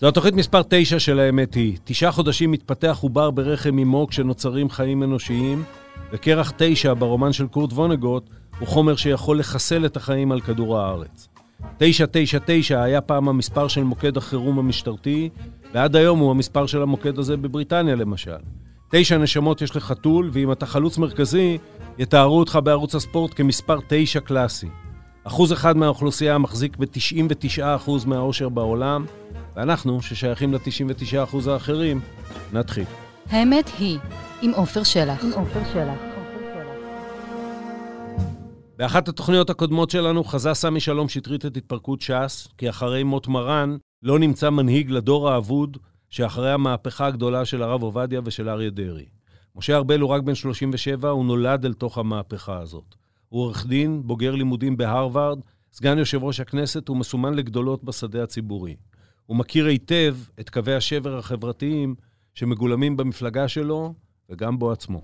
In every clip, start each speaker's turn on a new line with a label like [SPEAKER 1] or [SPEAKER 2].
[SPEAKER 1] זו התוכנית מספר 9 של האמת היא. תשעה חודשים מתפתח עובר ברחם אמו כשנוצרים חיים אנושיים, וקרח 9 ברומן של קורט וונגוט הוא חומר שיכול לחסל את החיים על כדור הארץ. 999 היה פעם המספר של מוקד החירום המשטרתי, ועד היום הוא המספר של המוקד הזה בבריטניה למשל. תשע נשמות יש לחתול, ואם אתה חלוץ מרכזי, יתארו אותך בערוץ הספורט כמספר תשע קלאסי. אחוז אחד מהאוכלוסייה מחזיק ב-99% מהעושר בעולם, ואנחנו, ששייכים ל-99% האחרים, נתחיל.
[SPEAKER 2] האמת היא, עם עופר שלח.
[SPEAKER 3] עם עופר שלח.
[SPEAKER 1] באחת התוכניות הקודמות שלנו חזה סמי שלום שטרית את התפרקות ש"ס, כי אחרי מות מרן לא נמצא מנהיג לדור האבוד שאחרי המהפכה הגדולה של הרב עובדיה ושל אריה דרעי. משה ארבל הוא רק בן 37, הוא נולד אל תוך המהפכה הזאת. הוא עורך דין, בוגר לימודים בהרווארד, סגן יושב ראש הכנסת ומסומן לגדולות בשדה הציבורי. הוא מכיר היטב את קווי השבר החברתיים שמגולמים במפלגה שלו וגם בו עצמו.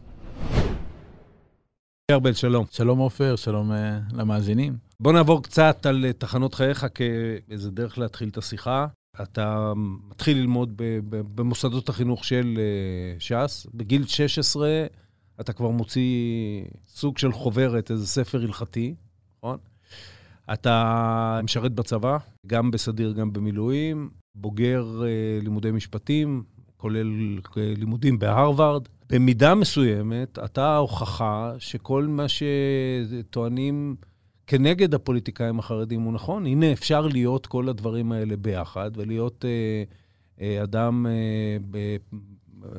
[SPEAKER 1] ארבל, שלום.
[SPEAKER 4] שלום עופר, שלום uh, למאזינים.
[SPEAKER 1] בוא נעבור קצת על uh, תחנות חייך כאיזה דרך להתחיל את השיחה. אתה מתחיל ללמוד במוסדות החינוך של uh, ש"ס. בגיל 16 אתה כבר מוציא סוג של חוברת, איזה ספר הלכתי, נכון? אתה משרת בצבא, גם בסדיר, גם במילואים, בוגר uh, לימודי משפטים, כולל לימודים בהרווארד. במידה מסוימת, אתה ההוכחה שכל מה שטוענים כנגד הפוליטיקאים החרדים הוא נכון. הנה, אפשר להיות כל הדברים האלה ביחד, ולהיות אה, אה, אדם אה,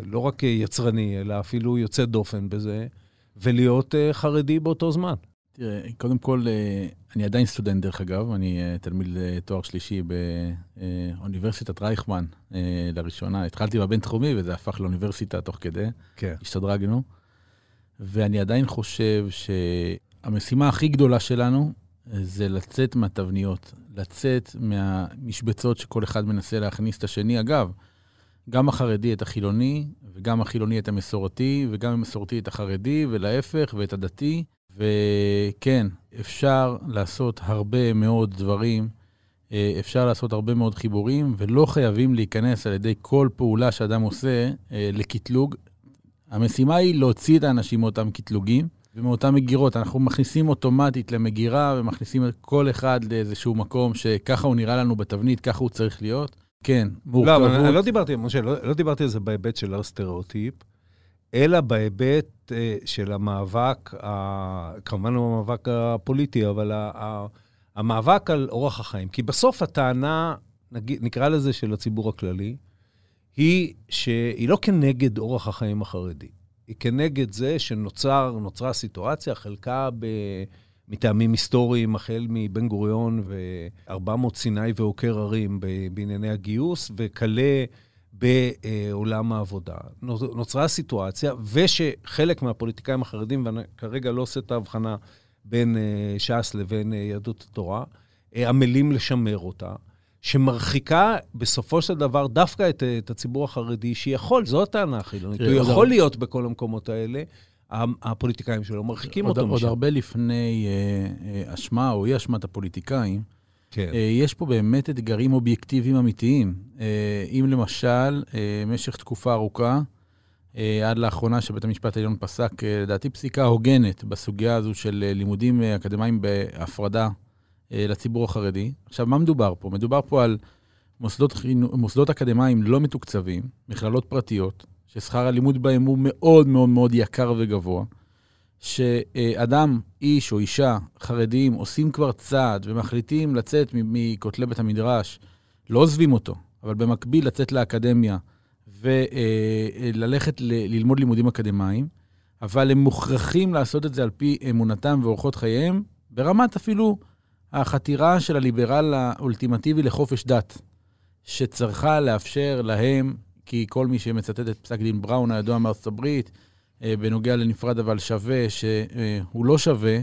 [SPEAKER 1] לא רק יצרני, אלא אפילו יוצא דופן בזה, ולהיות אה, חרדי באותו זמן.
[SPEAKER 4] תראה, קודם כל, אה, אני עדיין סטודנט, דרך אגב, אני אה, תלמיד לתואר שלישי באוניברסיטת רייכמן לראשונה. התחלתי בבינתחומי, וזה הפך לאוניברסיטה תוך כדי. כן. השתדרגנו. ואני עדיין חושב שהמשימה הכי גדולה שלנו זה לצאת מהתבניות, לצאת מהמשבצות שכל אחד מנסה להכניס את השני. אגב, גם החרדי את החילוני, וגם החילוני את המסורתי, וגם המסורתי את החרדי, ולהפך, ואת הדתי. וכן, אפשר לעשות הרבה מאוד דברים, אה, אפשר לעשות הרבה מאוד חיבורים, ולא חייבים להיכנס על ידי כל פעולה שאדם עושה אה, לקטלוג. המשימה היא להוציא את האנשים מאותם קטלוגים ומאותן מגירות. אנחנו מכניסים אוטומטית למגירה ומכניסים כל אחד לאיזשהו מקום שככה הוא נראה לנו בתבנית, ככה הוא צריך להיות. כן,
[SPEAKER 1] מורכבות. לא, אבל אני לא דיברתי, משה, לא, לא דיברתי על זה בהיבט של הסטריאוטיפ. אלא בהיבט אה, של המאבק, כמובן לא המאבק הפוליטי, אבל המאבק על אורח החיים. כי בסוף הטענה, נקרא לזה של הציבור הכללי, היא שהיא לא כנגד אורח החיים החרדי. היא כנגד זה שנוצרה סיטואציה, חלקה ב... מטעמים היסטוריים, החל מבן גוריון ו-400 סיני ועוקר הרים בענייני הגיוס, וכלה בעולם העבודה. נוצרה סיטואציה, ושחלק מהפוליטיקאים החרדים, ואני כרגע לא עושה את ההבחנה בין אה, ש"ס לבין אה, יהדות התורה, אה, עמלים לשמר אותה, שמרחיקה בסופו של דבר דווקא את, את הציבור החרדי, שיכול, זו הטענה החילונית, הוא יכול. להיות בכל המקומות האלה, הפוליטיקאים שלו מרחיקים
[SPEAKER 4] עוד,
[SPEAKER 1] אותו
[SPEAKER 4] עוד משם. עוד הרבה לפני אה, אשמה או אי-אשמת הפוליטיקאים, כן. אה, יש פה באמת אתגרים אובייקטיביים אמיתיים. אה, אם למשל, אה, במשך תקופה ארוכה, עד לאחרונה שבית המשפט העליון פסק, לדעתי, פסיקה הוגנת בסוגיה הזו של לימודים אקדמיים בהפרדה לציבור החרדי. עכשיו, מה מדובר פה? מדובר פה על מוסדות, מוסדות אקדמיים לא מתוקצבים, מכללות פרטיות, ששכר הלימוד בהם הוא מאוד מאוד מאוד יקר וגבוה. שאדם, איש או אישה, חרדים, עושים כבר צעד ומחליטים לצאת מכותלי בית המדרש, לא עוזבים אותו, אבל במקביל לצאת לאקדמיה וללכת ללמוד לימודים אקדמיים, אבל הם מוכרחים לעשות את זה על פי אמונתם ואורחות חייהם, ברמת אפילו החתירה של הליברל האולטימטיבי לחופש דת, שצריכה לאפשר להם, כי כל מי שמצטט את פסק דין בראון הידוע מארצות הברית, אה, בנוגע לנפרד אבל שווה, שהוא לא שווה,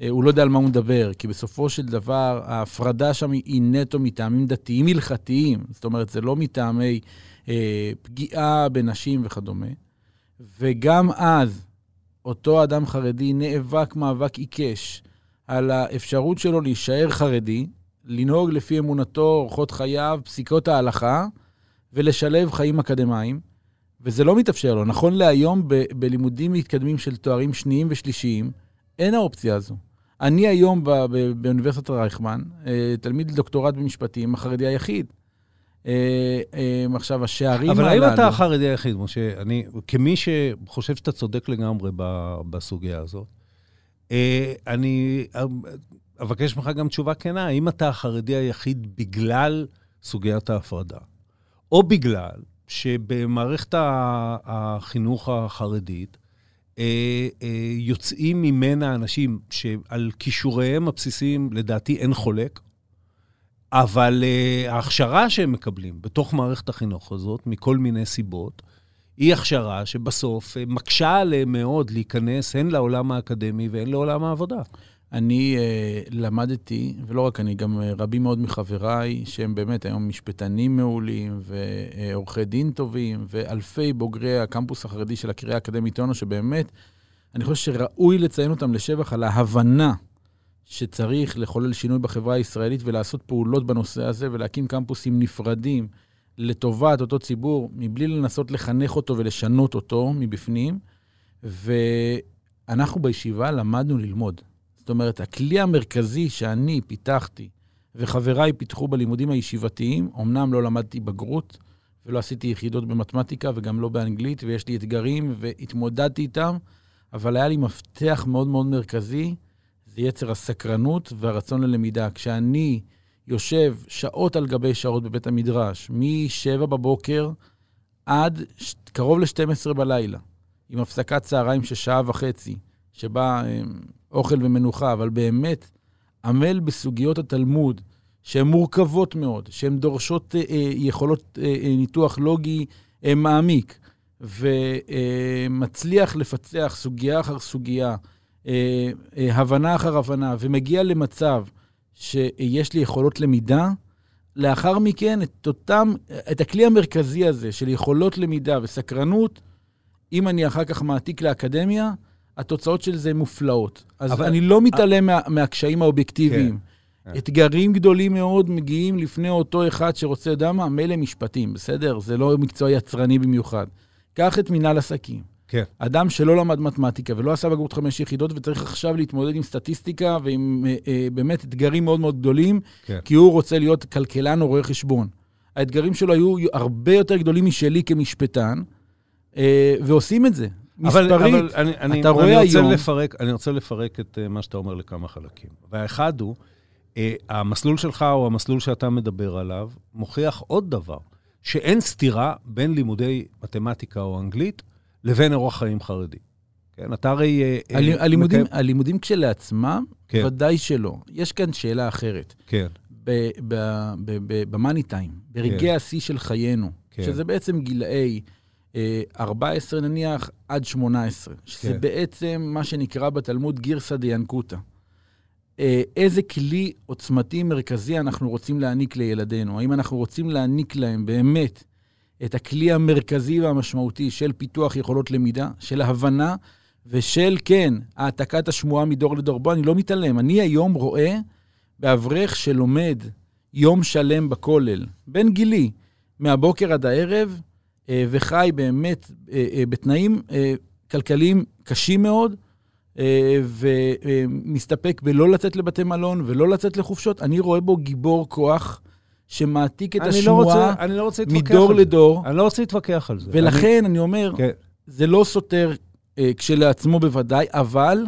[SPEAKER 4] אה, הוא לא יודע על מה הוא מדבר, כי בסופו של דבר ההפרדה שם היא נטו מטעמים דתיים הלכתיים, זאת אומרת, זה לא מטעמי אה, פגיעה בנשים וכדומה. וגם אז, אותו אדם חרדי נאבק מאבק עיקש על האפשרות שלו להישאר חרדי, לנהוג לפי אמונתו, אורחות חייו, פסיקות ההלכה, ולשלב חיים אקדמיים, וזה לא מתאפשר לו. נכון להיום, ב- בלימודים מתקדמים של תוארים שניים ושלישיים, אין האופציה הזו. אני היום ב- ב- באוניברסיטת רייכמן, אה, תלמיד לדוקטורט במשפטים, החרדי היחיד. אה, אה, עכשיו, השערים
[SPEAKER 1] אבל
[SPEAKER 4] הללו...
[SPEAKER 1] האם אתה החרדי היחיד, משה? אני, כמי שחושב שאתה צודק לגמרי ב- בסוגיה הזאת, אני אבקש ממך גם תשובה כנה, האם אתה החרדי היחיד בגלל סוגיית ההפרדה, או בגלל שבמערכת החינוך החרדית, אה, אה, יוצאים ממנה אנשים שעל כישוריהם הבסיסיים, לדעתי, אין חולק, אבל uh, ההכשרה שהם מקבלים בתוך מערכת החינוך הזאת, מכל מיני סיבות, היא הכשרה שבסוף מקשה עליהם מאוד להיכנס הן לעולם האקדמי והן לעולם העבודה.
[SPEAKER 4] אני uh, למדתי, ולא רק אני, גם uh, רבים מאוד מחבריי, שהם באמת היום משפטנים מעולים ועורכי דין טובים, ואלפי בוגרי הקמפוס החרדי של הקריה האקדמית אונו, שבאמת, אני חושב שראוי לציין אותם לשבח על ההבנה שצריך לחולל שינוי בחברה הישראלית ולעשות פעולות בנושא הזה ולהקים קמפוסים נפרדים לטובת אותו ציבור, מבלי לנסות לחנך אותו ולשנות אותו מבפנים. ואנחנו בישיבה למדנו ללמוד. זאת אומרת, הכלי המרכזי שאני פיתחתי וחבריי פיתחו בלימודים הישיבתיים, אמנם לא למדתי בגרות ולא עשיתי יחידות במתמטיקה וגם לא באנגלית, ויש לי אתגרים והתמודדתי איתם, אבל היה לי מפתח מאוד מאוד מרכזי, זה יצר הסקרנות והרצון ללמידה. כשאני יושב שעות על גבי שעות בבית המדרש, מ-7 בבוקר עד. קרוב ל-12 בלילה, עם הפסקת צהריים של שעה וחצי, שבה אה, אוכל ומנוחה, אבל באמת עמל בסוגיות התלמוד, שהן מורכבות מאוד, שהן דורשות אה, אה, יכולות אה, אה, ניתוח לוגי אה, מעמיק, ומצליח אה, לפצח סוגיה אחר סוגיה, אה, אה, הבנה אחר הבנה, ומגיע למצב שיש לי יכולות למידה, לאחר מכן את אותם, את הכלי המרכזי הזה של יכולות למידה וסקרנות, אם אני אחר כך מעתיק לאקדמיה, התוצאות של זה מופלאות. אז אבל... אני לא מתעלם מה, מהקשיים האובייקטיביים. כן. אתגרים גדולים מאוד מגיעים לפני אותו אחד שרוצה, יודע מה? מילא משפטים, בסדר? זה לא מקצוע יצרני במיוחד. קח את מנהל עסקים.
[SPEAKER 1] כן.
[SPEAKER 4] אדם שלא למד מתמטיקה ולא עשה בגרות חמש יחידות וצריך עכשיו להתמודד עם סטטיסטיקה ועם אה, אה, באמת אתגרים מאוד מאוד גדולים, כן. כי הוא רוצה להיות כלכלן או רואה חשבון. האתגרים שלו היו הרבה יותר גדולים משלי כמשפטן, אה, ועושים את זה.
[SPEAKER 1] מספרית, אבל, אבל אני, אני, אתה רואה אני רוצה היום... לפרק, אני רוצה לפרק את uh, מה שאתה אומר לכמה חלקים. והאחד הוא, uh, המסלול שלך או המסלול שאתה מדבר עליו, מוכיח עוד דבר, שאין סתירה בין לימודי מתמטיקה או אנגלית לבין אורח חיים חרדי. כן, אתה הרי...
[SPEAKER 4] אה, הל, uh, הלימודים, מקיים... הלימודים כשלעצמם, כן. ודאי שלא. יש כאן שאלה אחרת.
[SPEAKER 1] כן.
[SPEAKER 4] במאני טיים, ברגעי כן. השיא של חיינו, כן. שזה בעצם גילאי... 14 נניח עד 18, שזה כן. בעצם מה שנקרא בתלמוד גירסא דיאנקותא. אה, איזה כלי עוצמתי מרכזי אנחנו רוצים להעניק לילדינו? האם אנחנו רוצים להעניק להם באמת את הכלי המרכזי והמשמעותי של פיתוח יכולות למידה, של הבנה ושל, כן, העתקת השמועה מדור לדור? בוא, אני לא מתעלם. אני היום רואה באברך שלומד יום שלם בכולל, בן גילי, מהבוקר עד הערב, אה, וחי באמת אה, אה, בתנאים כלכליים קשים מאוד, ומסתפק בלא לצאת לבתי מלון ולא לצאת לחופשות, אני רואה בו גיבור כוח. שמעתיק את השמועה
[SPEAKER 1] לא לא
[SPEAKER 4] מדור לדור.
[SPEAKER 1] אני לא רוצה להתווכח על זה.
[SPEAKER 4] ולכן אני, אני אומר, כן. זה לא סותר אה, כשלעצמו בוודאי, אבל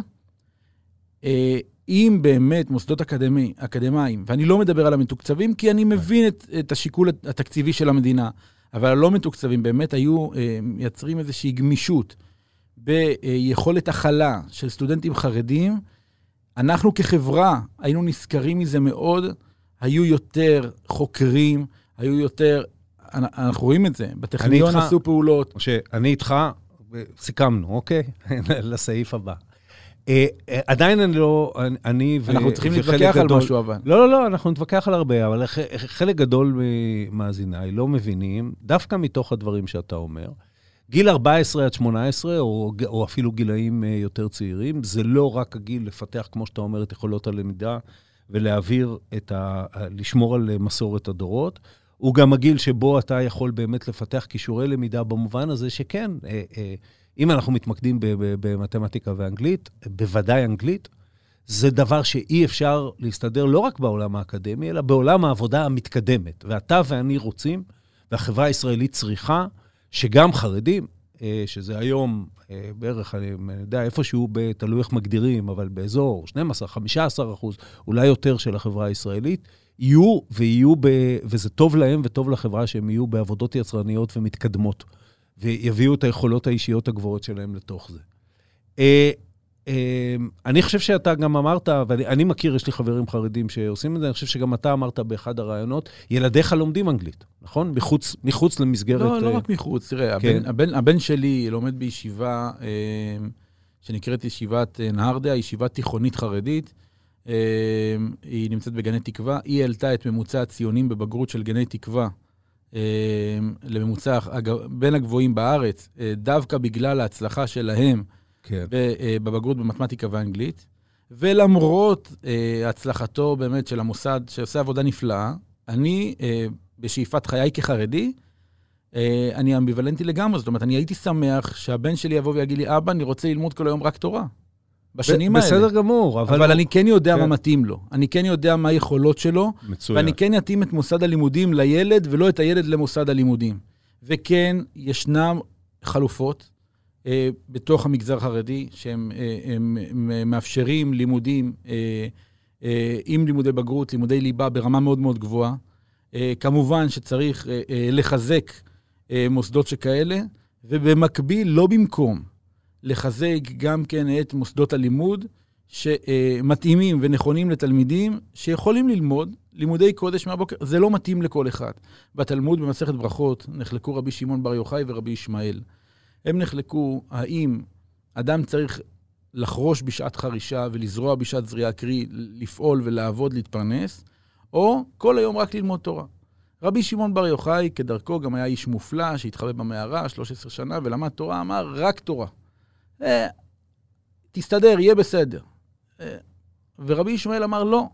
[SPEAKER 4] אה, אם באמת מוסדות אקדמי, אקדמיים, ואני לא מדבר על המתוקצבים, כי אני מבין את, את השיקול התקציבי של המדינה, אבל הלא מתוקצבים באמת היו אה, מייצרים איזושהי גמישות ביכולת הכלה של סטודנטים חרדים. אנחנו כחברה היינו נשכרים מזה מאוד, היו יותר חוקרים, היו יותר, אנחנו רואים את זה, בטכניון עשו פעולות.
[SPEAKER 1] משה, אני איתך, סיכמנו, אוקיי? לסעיף הבא. אה, אה, עדיין אני לא, אני
[SPEAKER 4] ו... אנחנו צריכים להתווכח על משהו אבל.
[SPEAKER 1] לא, לא, לא, אנחנו נתווכח על הרבה, אבל חלק גדול ממאזיניי לא מבינים, דווקא מתוך הדברים שאתה אומר, גיל 14 עד 18, או, או אפילו גילאים אה, יותר צעירים, זה לא רק הגיל לפתח, כמו שאתה אומר, את יכולות הלמידה ולהעביר את ה... לשמור על מסורת הדורות, הוא גם הגיל שבו אתה יכול באמת לפתח כישורי למידה במובן הזה שכן, אה, אה, אם אנחנו מתמקדים במתמטיקה ואנגלית, בוודאי אנגלית, זה דבר שאי אפשר להסתדר לא רק בעולם האקדמי, אלא בעולם העבודה המתקדמת. ואתה ואני רוצים, והחברה הישראלית צריכה, שגם חרדים, אה, שזה היום אה, בערך, אני יודע, איפשהו, תלוי איך מגדירים, אבל באזור 12-15 אחוז, אולי יותר של החברה הישראלית, יהיו ויהיו, ב, וזה טוב להם וטוב לחברה שהם יהיו בעבודות יצרניות ומתקדמות, ויביאו את היכולות האישיות הגבוהות שלהם לתוך זה. אה, אני חושב שאתה גם אמרת, ואני מכיר, יש לי חברים חרדים שעושים את זה, אני חושב שגם אתה אמרת באחד הראיונות, ילדיך לומדים אנגלית, נכון? מחוץ, מחוץ למסגרת...
[SPEAKER 4] לא, לא רק מחוץ, תראה, כן. הבן, הבן, הבן שלי לומד בישיבה שנקראת ישיבת נהרדה, ישיבה תיכונית חרדית. היא נמצאת בגני תקווה, היא העלתה את ממוצע הציונים בבגרות של גני תקווה לממוצע בין הגבוהים בארץ, דווקא בגלל ההצלחה שלהם. כן. אה, בבגרות במתמטיקה ואנגלית, ולמרות אה, הצלחתו באמת של המוסד, שעושה עבודה נפלאה, אני, אה, בשאיפת חיי כחרדי, אני אמביוולנטי לגמרי. זאת אומרת, אני הייתי שמח שהבן שלי יבוא ויגיד לי, אבא, אני רוצה ללמוד כל היום רק תורה. בשנים האלה.
[SPEAKER 1] בסדר גמור,
[SPEAKER 4] אבל... אבל אני כן יודע כן. מה מתאים לו. אני כן יודע מה היכולות שלו. מצוין. ואני כן אתאים את מוסד הלימודים לילד, ולא את הילד למוסד הלימודים. וכן, ישנם חלופות. אה, בתוך המגזר החרדי, שהם אה, הם, הם מאפשרים לימודים אה, אה, עם לימודי בגרות, לימודי ליבה ברמה מאוד מאוד גבוהה. אה, כמובן שצריך אה, אה, לחזק אה, מוסדות שכאלה, ובמקביל, לא במקום, לחזק גם כן את מוסדות הלימוד, שמתאימים ונכונים לתלמידים שיכולים ללמוד לימודי קודש מהבוקר. זה לא מתאים לכל אחד. בתלמוד, במסכת ברכות, נחלקו רבי שמעון בר יוחאי ורבי ישמעאל. הם נחלקו האם אדם צריך לחרוש בשעת חרישה ולזרוע בשעת זריעה, קרי לפעול ולעבוד, להתפרנס, או כל היום רק ללמוד תורה. רבי שמעון בר יוחאי, כדרכו, גם היה איש מופלא שהתחבא במערה 13 שנה ולמד תורה, אמר רק תורה. אה, תסתדר, יהיה בסדר. אה, ורבי ישמעאל אמר לא,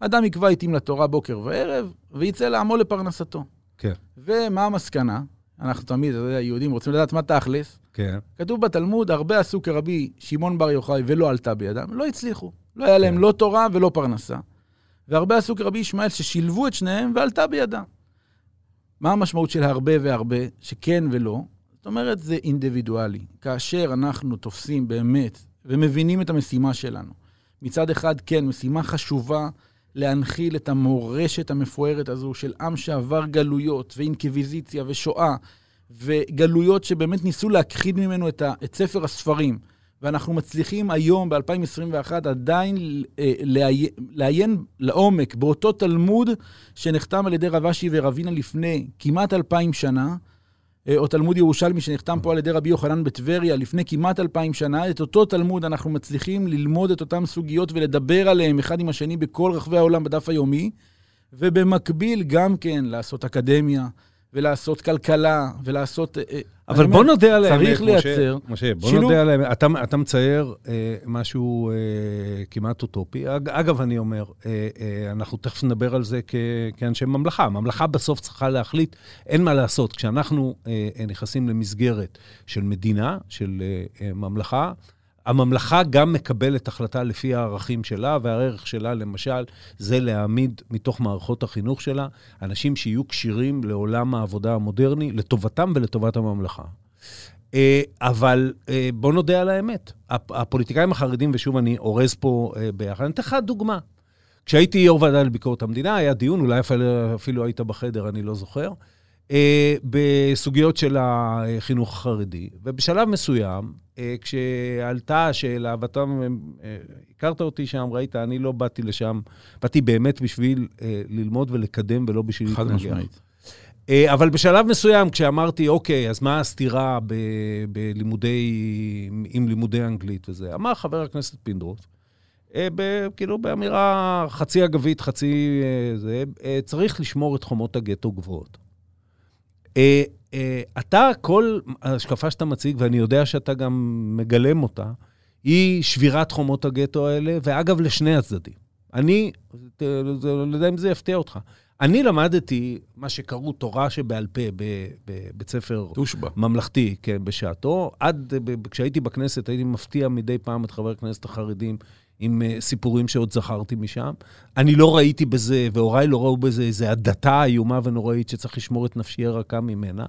[SPEAKER 4] אדם יקבע עתים לתורה בוקר וערב, ויצא לעמול לפרנסתו.
[SPEAKER 1] כן.
[SPEAKER 4] ומה המסקנה? אנחנו תמיד, אתה יודע, יהודים רוצים לדעת מה תכלס.
[SPEAKER 1] כן.
[SPEAKER 4] כתוב בתלמוד, הרבה עשו כרבי שמעון בר יוחאי ולא עלתה בידם, לא הצליחו. לא היה להם כן. לא תורה ולא פרנסה. והרבה עשו כרבי ישמעאל ששילבו את שניהם ועלתה בידם. מה המשמעות של הרבה והרבה, שכן ולא? זאת אומרת, זה אינדיבידואלי. כאשר אנחנו תופסים באמת ומבינים את המשימה שלנו, מצד אחד, כן, משימה חשובה להנחיל את המורשת המפוארת הזו של עם שעבר גלויות ואינקוויזיציה ושואה, וגלויות שבאמת ניסו להכחיד ממנו את, ה, את ספר הספרים. ואנחנו מצליחים היום, ב-2021, עדיין אה, לעיין לעומק באותו תלמוד שנחתם על ידי רב אשי ורבינה לפני כמעט אלפיים שנה, או תלמוד ירושלמי שנחתם פה על ידי רבי יוחנן בטבריה לפני כמעט אלפיים שנה, את אותו תלמוד אנחנו מצליחים ללמוד את אותן סוגיות ולדבר עליהן אחד עם השני בכל רחבי העולם בדף היומי, ובמקביל גם כן לעשות אקדמיה, ולעשות כלכלה, ולעשות... אה, אה,
[SPEAKER 1] אבל בוא נודה על
[SPEAKER 4] האמת, צריך לייצר...
[SPEAKER 1] משה, בוא נודה על האמת. אתה, אתה מצייר אה, משהו אה, כמעט אוטופי. אג, אגב, אני אומר, אה, אה, אנחנו תכף נדבר על זה כ, כאנשי ממלכה. הממלכה בסוף צריכה להחליט, אין מה לעשות. כשאנחנו אה, נכנסים למסגרת של מדינה, של אה, ממלכה, הממלכה גם מקבלת החלטה לפי הערכים שלה, והערך שלה, למשל, זה להעמיד מתוך מערכות החינוך שלה אנשים שיהיו כשירים לעולם העבודה המודרני, לטובתם ולטובת הממלכה. אה, אבל אה, בוא נודה על האמת, הפוליטיקאים החרדים, ושוב, אני אורז פה אה, ביחד, אני אתן לך דוגמה. כשהייתי יו"ר ועדה לביקורת המדינה, היה דיון, אולי אפילו היית בחדר, אני לא זוכר, בסוגיות של החינוך החרדי, ובשלב מסוים, אה, כשעלתה השאלה, ואתה אה, הכרת אותי שם, ראית, אני לא באתי לשם, באתי באמת בשביל אה, ללמוד ולקדם ולא בשביל
[SPEAKER 4] להתנגח. חד משמעית.
[SPEAKER 1] אבל בשלב מסוים, כשאמרתי, אוקיי, אז מה הסתירה ב, בלימודי, עם לימודי אנגלית וזה? אמר חבר הכנסת פינדרוס, ב, כאילו באמירה חצי אגבית, חצי זה, צריך לשמור את חומות הגטו גבוהות. Uh, אתה, כל השקפה שאתה מציג, ואני יודע שאתה גם מגלם אותה, היא שבירת חומות הגטו האלה, ואגב, לשני הצדדים. אני, לא יודע אם זה יפתיע אותך, אני למדתי מה שקראו תורה שבעל פה בבית ספר
[SPEAKER 4] תושבע.
[SPEAKER 1] ממלכתי, כן, בשעתו. עד, כשהייתי בכנסת הייתי מפתיע מדי פעם את חברי הכנסת החרדים עם אה, סיפורים שעוד זכרתי משם. אני לא ראיתי בזה, והוריי לא ראו בזה איזו הדתה איומה ונוראית שצריך לשמור את נפשי הרכה ממנה.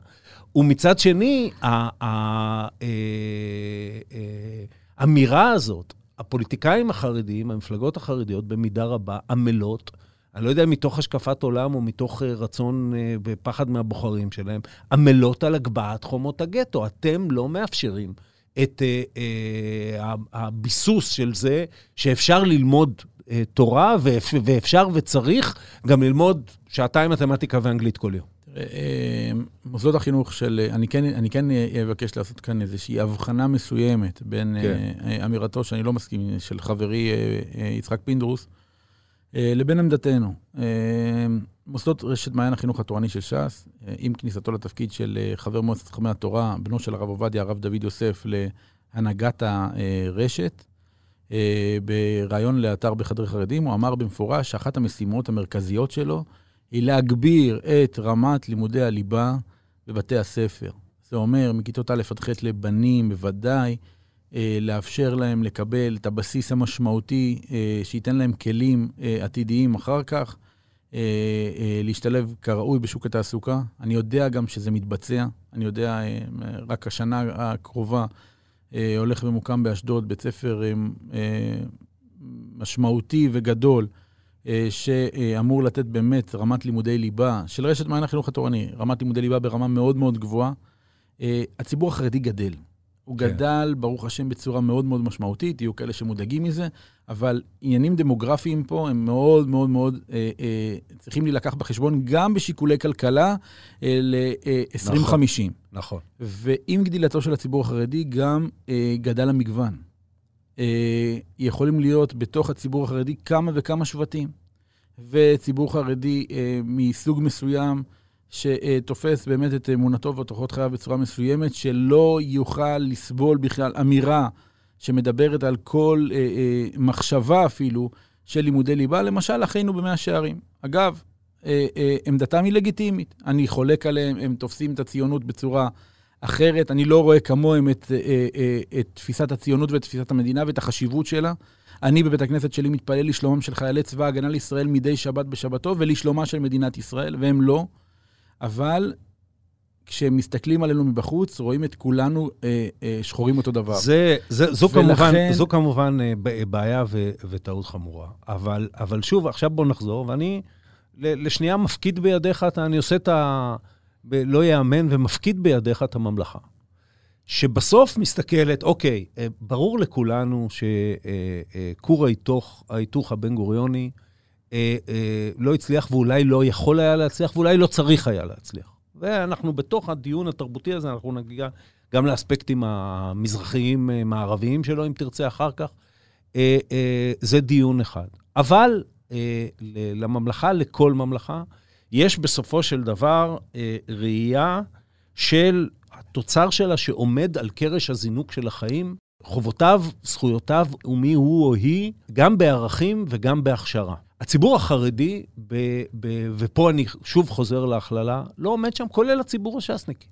[SPEAKER 1] ומצד שני, האמירה הזאת, הפוליטיקאים החרדיים, המפלגות החרדיות, במידה רבה עמלות, אני לא יודע, מתוך השקפת עולם או מתוך אה, רצון אה, ופחד מהבוחרים שלהם, עמלות על הגבהת חומות הגטו. אתם לא מאפשרים את אה, אה, הביסוס של זה שאפשר ללמוד אה, תורה, ואפשר, ואפשר וצריך גם ללמוד שעתיים מתמטיקה ואנגלית כל יום.
[SPEAKER 4] מוסדות החינוך של, אני כן, אני כן אבקש לעשות כאן איזושהי הבחנה מסוימת בין כן. אמירתו, שאני לא מסכים, של חברי יצחק פינדרוס, לבין עמדתנו. מוסדות רשת מעיין החינוך התורני של ש"ס, עם כניסתו לתפקיד של חבר מועצת חכמי התורה, בנו של הרב עובדיה, הרב דוד יוסף, להנהגת הרשת, בריאיון לאתר בחדרי חרדים, הוא אמר במפורש שאחת המשימות המרכזיות שלו היא להגביר את רמת לימודי הליבה בבתי הספר. זה אומר, מכיתות א' עד ח' לבנים, בוודאי, אה, לאפשר להם לקבל את הבסיס המשמעותי, אה, שייתן להם כלים אה, עתידיים אחר כך, להשתלב כראוי בשוק התעסוקה. אני יודע גם שזה מתבצע. אני יודע, רק השנה הקרובה הולך ומוקם באשדוד בית ספר משמעותי וגדול. שאמור לתת באמת רמת לימודי ליבה, של רשת מעיין החינוך התורני, רמת לימודי ליבה ברמה מאוד מאוד גבוהה. הציבור החרדי גדל. הוא כן. גדל, ברוך השם, בצורה מאוד מאוד משמעותית, יהיו כאלה שמודאגים מזה, אבל עניינים דמוגרפיים פה הם מאוד מאוד מאוד אה, אה, צריכים להילקח בחשבון, גם בשיקולי כלכלה אה, ל-2050. נכון,
[SPEAKER 1] נכון.
[SPEAKER 4] ועם גדילתו של הציבור החרדי, גם אה, גדל המגוון. אה, יכולים להיות בתוך הציבור החרדי כמה וכמה שבטים, וציבור חרדי אה, מסוג מסוים, שתופס באמת את אמונתו ואת חייו בצורה מסוימת, שלא יוכל לסבול בכלל אמירה שמדברת על כל אה, אה, מחשבה אפילו של לימודי ליבה, למשל אחינו במאה שערים. אגב, אה, אה, עמדתם היא לגיטימית, אני חולק עליהם, הם תופסים את הציונות בצורה אחרת, אני לא רואה כמוהם את, אה, אה, את תפיסת הציונות ואת תפיסת המדינה ואת החשיבות שלה. אני בבית הכנסת שלי מתפלל לשלומם של חיילי צבא ההגנה לישראל מדי שבת בשבתו ולשלומה של מדינת ישראל, והם לא. אבל כשהם מסתכלים עלינו מבחוץ, רואים את כולנו אה, אה, שחורים אותו דבר.
[SPEAKER 1] זה, זה, זו, ולכן... כמובן, זו כמובן אה, בעיה ו, וטעות חמורה. אבל, אבל שוב, עכשיו בוא נחזור, ואני לשנייה מפקיד בידיך, אתה, אני עושה את ה... ב, לא ייאמן, ומפקיד בידיך את הממלכה. שבסוף מסתכלת, אוקיי, אה, ברור לכולנו שכור ההיתוך הבן-גוריוני, אה, אה, לא הצליח ואולי לא יכול היה להצליח ואולי לא צריך היה להצליח. ואנחנו בתוך הדיון התרבותי הזה, אנחנו נגיע גם לאספקטים המזרחיים-מערביים אה, שלו, אם תרצה אחר כך. אה, אה, זה דיון אחד. אבל אה, לממלכה, לכל ממלכה, יש בסופו של דבר אה, ראייה של התוצר שלה שעומד על קרש הזינוק של החיים, חובותיו, זכויותיו ומי הוא או היא, גם בערכים וגם בהכשרה. הציבור החרדי, ב, ב, ופה אני שוב חוזר להכללה, לא עומד שם, כולל הציבור הש"סניקי.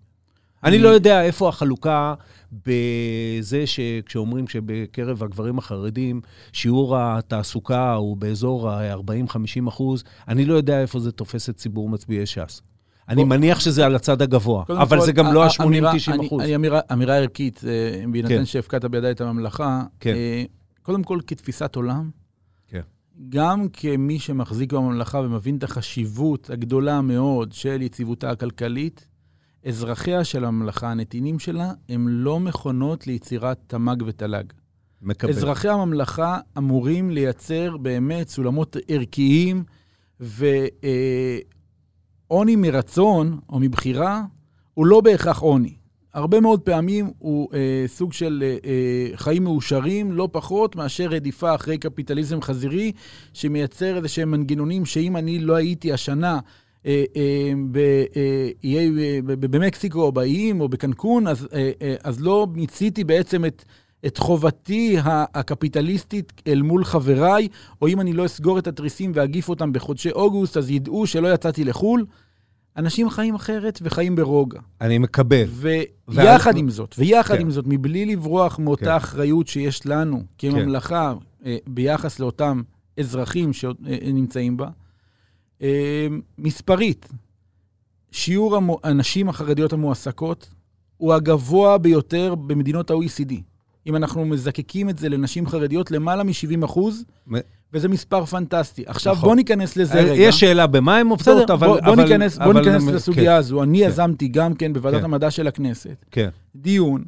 [SPEAKER 1] אני לא יודע איפה החלוקה בזה שכשאומרים שבקרב הגברים החרדים שיעור התעסוקה הוא באזור ה-40-50 אחוז, אני לא יודע איפה זה תופס את ציבור מצביעי ש"ס. אני מניח שזה על הצד הגבוה, אבל זה גם לא ה-80-90 אחוז.
[SPEAKER 4] אמירה ערכית, אה, בהינתן כן. שהפקדת בידי את הממלכה, כן. אה, קודם כל, כתפיסת עולם, גם כמי שמחזיק בממלכה ומבין את החשיבות הגדולה מאוד של יציבותה הכלכלית, אזרחיה של הממלכה, הנתינים שלה, הם לא מכונות ליצירת תמ"ג ותל"ג. מקבל. אזרחי הממלכה אמורים לייצר באמת סולמות ערכיים, ועוני מרצון או מבחירה הוא לא בהכרח עוני. הרבה מאוד פעמים הוא אה, סוג של אה, אה, חיים מאושרים, לא פחות מאשר רדיפה אחרי קפיטליזם חזירי, שמייצר איזה שהם מנגנונים שאם אני לא הייתי השנה אה, אה, ב, אה, אה, במקסיקו או באיים או בקנקון, אז, אה, אה, אז לא מיציתי בעצם את, את חובתי הקפיטליסטית אל מול חבריי, או אם אני לא אסגור את התריסים ואגיף אותם בחודשי אוגוסט, אז ידעו שלא יצאתי לחו"ל. אנשים חיים אחרת וחיים ברוגע.
[SPEAKER 1] אני מקבל.
[SPEAKER 4] ויחד וה... עם זאת, ויחד כן. עם זאת, מבלי לברוח מאותה כן. אחריות שיש לנו כממלכה כן. ביחס לאותם אזרחים שנמצאים בה, מספרית, שיעור הנשים החרדיות המועסקות הוא הגבוה ביותר במדינות ה-OECD. אם אנחנו מזקקים את זה לנשים חרדיות, למעלה מ-70 אחוז, מ... וזה מספר פנטסטי. עכשיו נכון. בוא ניכנס לזה רגע.
[SPEAKER 1] יש שאלה במה הן עובדות, אבל...
[SPEAKER 4] בוא, בוא אבל, ניכנס, אבל, בוא ניכנס אבל, לסוגיה כן, הזו. אני כן. יזמתי גם כן בוועדת כן. המדע של הכנסת,
[SPEAKER 1] כן.
[SPEAKER 4] דיון,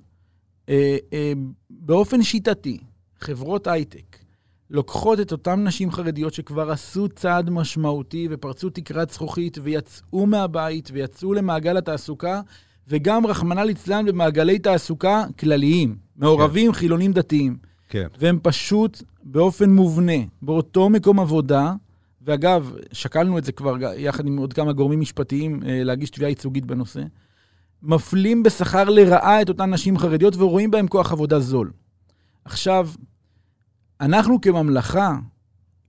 [SPEAKER 4] אה, אה, באופן שיטתי, חברות הייטק לוקחות את אותן נשים חרדיות שכבר עשו צעד משמעותי ופרצו תקרת זכוכית ויצאו מהבית ויצאו למעגל התעסוקה, וגם, רחמנא ליצלן, במעגלי תעסוקה כלליים, מעורבים כן. חילונים דתיים.
[SPEAKER 1] כן.
[SPEAKER 4] והם פשוט, באופן מובנה, באותו מקום עבודה, ואגב, שקלנו את זה כבר יחד עם עוד כמה גורמים משפטיים אה, להגיש תביעה ייצוגית בנושא, מפלים בשכר לרעה את אותן נשים חרדיות ורואים בהם כוח עבודה זול. עכשיו, אנחנו כממלכה,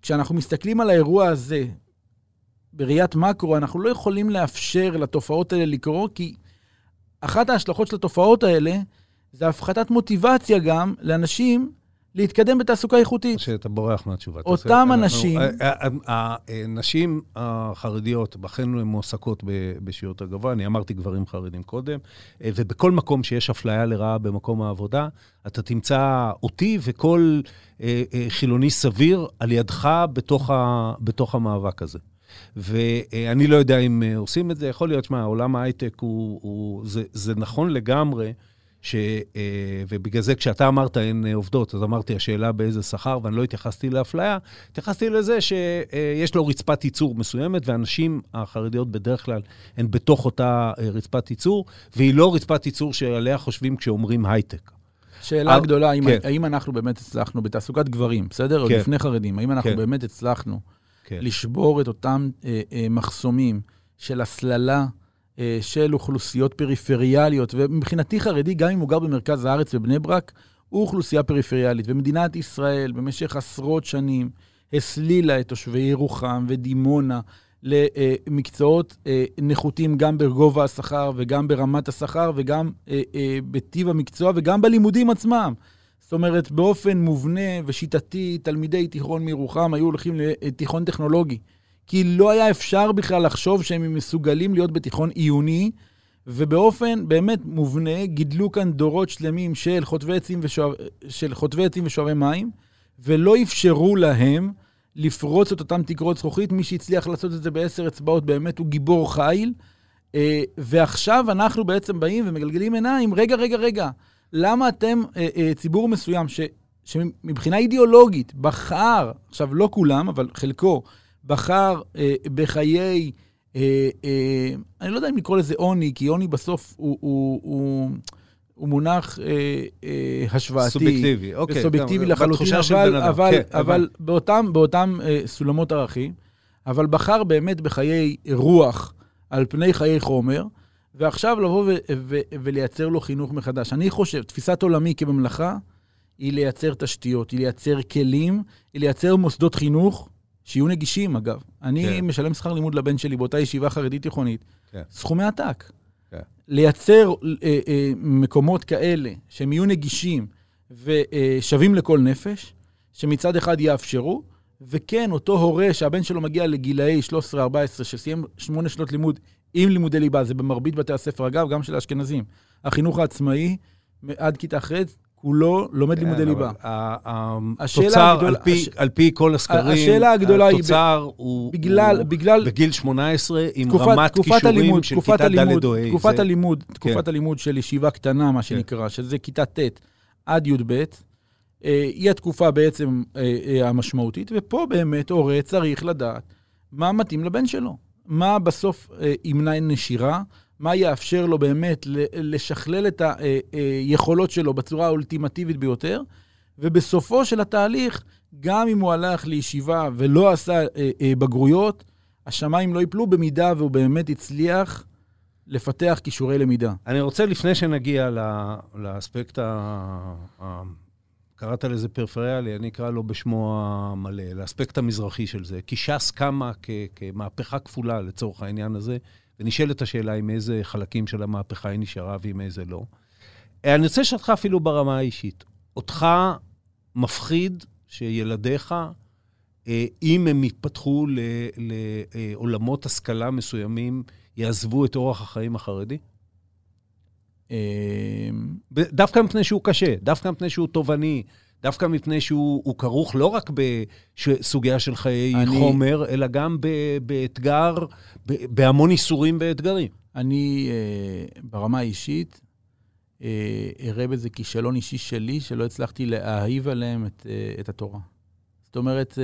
[SPEAKER 4] כשאנחנו מסתכלים על האירוע הזה בראיית מקרו, אנחנו לא יכולים לאפשר לתופעות האלה לקרות, כי אחת ההשלכות של התופעות האלה זה הפחתת מוטיבציה גם לאנשים להתקדם בתעסוקה איכותית.
[SPEAKER 1] שאתה בורח מהתשובה.
[SPEAKER 4] אותם אנשים...
[SPEAKER 1] הנשים החרדיות, בכן הן מועסקות בשיעור יותר גבוה, אני אמרתי גברים חרדים קודם, אה, ובכל מקום שיש אפליה לרעה במקום העבודה, אתה תמצא אותי וכל אה, אה, חילוני סביר על ידך בתוך המאבק הזה. ואני לא יודע אם עושים את זה, יכול להיות, שמע, עולם ההייטק הוא, הוא זה, זה נכון לגמרי. ש... אה, ובגלל זה כשאתה אמרת אין אה, עובדות, אז אמרתי, השאלה באיזה שכר, ואני לא התייחסתי לאפליה, התייחסתי לזה שיש לו רצפת ייצור מסוימת, והנשים החרדיות בדרך כלל הן בתוך אותה אה, רצפת ייצור, והיא לא רצפת ייצור שעליה חושבים כשאומרים הייטק.
[SPEAKER 4] שאלה גדולה, האם, כן. האם אנחנו באמת הצלחנו בתעסוקת גברים, בסדר? כן. לפני חרדים, האם אנחנו כן. באמת הצלחנו כן. לשבור את אותם אה, אה, מחסומים של הסללה אה, של אוכלוסיות פריפריאליות, ומבחינתי חרדי, גם אם הוא גר במרכז הארץ בבני ברק, הוא אוכלוסייה פריפריאלית. ומדינת ישראל במשך עשרות שנים הסלילה את תושבי ירוחם ודימונה למקצועות אה, נחותים גם בגובה השכר וגם ברמת השכר וגם אה, בטיב המקצוע וגם בלימודים עצמם. זאת אומרת, באופן מובנה ושיטתי, תלמידי תיכון מירוחם היו הולכים לתיכון טכנולוגי. כי לא היה אפשר בכלל לחשוב שהם מסוגלים להיות בתיכון עיוני, ובאופן באמת מובנה גידלו כאן דורות שלמים של חוטבי עצים, ושואב, עצים ושואבי מים, ולא אפשרו להם לפרוץ את אותם תקרות זכוכית. מי שהצליח לעשות את זה בעשר אצבעות באמת הוא גיבור חיל. אה, ועכשיו אנחנו בעצם באים ומגלגלים עיניים, רגע, רגע, רגע, למה אתם, אה, אה, ציבור מסוים, ש, שמבחינה אידיאולוגית בחר, עכשיו לא כולם, אבל חלקו, בחר אה, בחיי, אה, אה, אני לא יודע אם לקרוא לזה עוני, כי עוני בסוף הוא, הוא, הוא, הוא מונח אה, אה, השוואתי.
[SPEAKER 1] סובייקטיבי, אוקיי.
[SPEAKER 4] סובייקטיבי לחלוטין, אבל, אבל, כן, אבל באותם, באותם אה, סולמות ערכים, אבל בחר באמת בחיי רוח על פני חיי חומר. ועכשיו לבוא ו- ו- ולייצר לו חינוך מחדש. אני חושב, תפיסת עולמי כממלכה, היא לייצר תשתיות, היא לייצר כלים, היא לייצר מוסדות חינוך שיהיו נגישים, אגב. אני כן. משלם שכר לימוד לבן שלי באותה ישיבה חרדית תיכונית, כן. סכומי עתק. כן. לייצר אה, אה, מקומות כאלה שהם יהיו נגישים ושווים לכל נפש, שמצד אחד יאפשרו, וכן, אותו הורה שהבן שלו מגיע לגילאי 13-14, שסיים שמונה שנות לימוד עם לימודי ליבה, זה במרבית בתי הספר, אגב, גם של האשכנזים. החינוך העצמאי, עד כיתה ח', כולו לומד לימודי כן, ליבה.
[SPEAKER 1] התוצר, על פי כל הסקרים,
[SPEAKER 4] השאלה הגדולה
[SPEAKER 1] היא... התוצר הוא בגיל 18 עם רמת כישורים של כיתה ד' או ה'.
[SPEAKER 4] תקופת הלימוד, כן. תקופת הלימוד של ישיבה קטנה, מה כן. שנקרא, שזה כיתה ט' עד י"ב, אה, היא התקופה בעצם אה, אה, המשמעותית, ופה באמת הורה צריך לדעת מה מתאים לבן שלו. מה בסוף ימנע נשירה, מה יאפשר לו באמת לשכלל את היכולות שלו בצורה האולטימטיבית ביותר, ובסופו של התהליך, גם אם הוא הלך לישיבה ולא עשה אה, אה, בגרויות, השמיים לא ייפלו במידה והוא באמת הצליח לפתח כישורי למידה.
[SPEAKER 1] אני רוצה, לפני שנגיע לאספקט קראת לזה פריפריאלי, אני אקרא לו בשמו המלא, לאספקט המזרחי של זה. כי ש"ס קמה כ- כמהפכה כפולה לצורך העניין הזה, ונשאלת השאלה עם איזה חלקים של המהפכה היא נשארה ועם איזה לא. אני רוצה לשאול אותך אפילו ברמה האישית. אותך מפחיד שילדיך, אה, אם הם יתפתחו לעולמות השכלה מסוימים, יעזבו את אורח החיים החרדי?
[SPEAKER 4] אמ,
[SPEAKER 1] דווקא מפני שהוא קשה, דווקא מפני שהוא תובעני, דווקא מפני שהוא כרוך לא רק בסוגיה של חיי אני... חומר, אלא גם באתגר, בהמון איסורים ואתגרים.
[SPEAKER 4] אני, אה, ברמה האישית, אה, אראה בזה כישלון אישי שלי, שלא הצלחתי להאהיב עליהם את, אה, את התורה. זאת אומרת,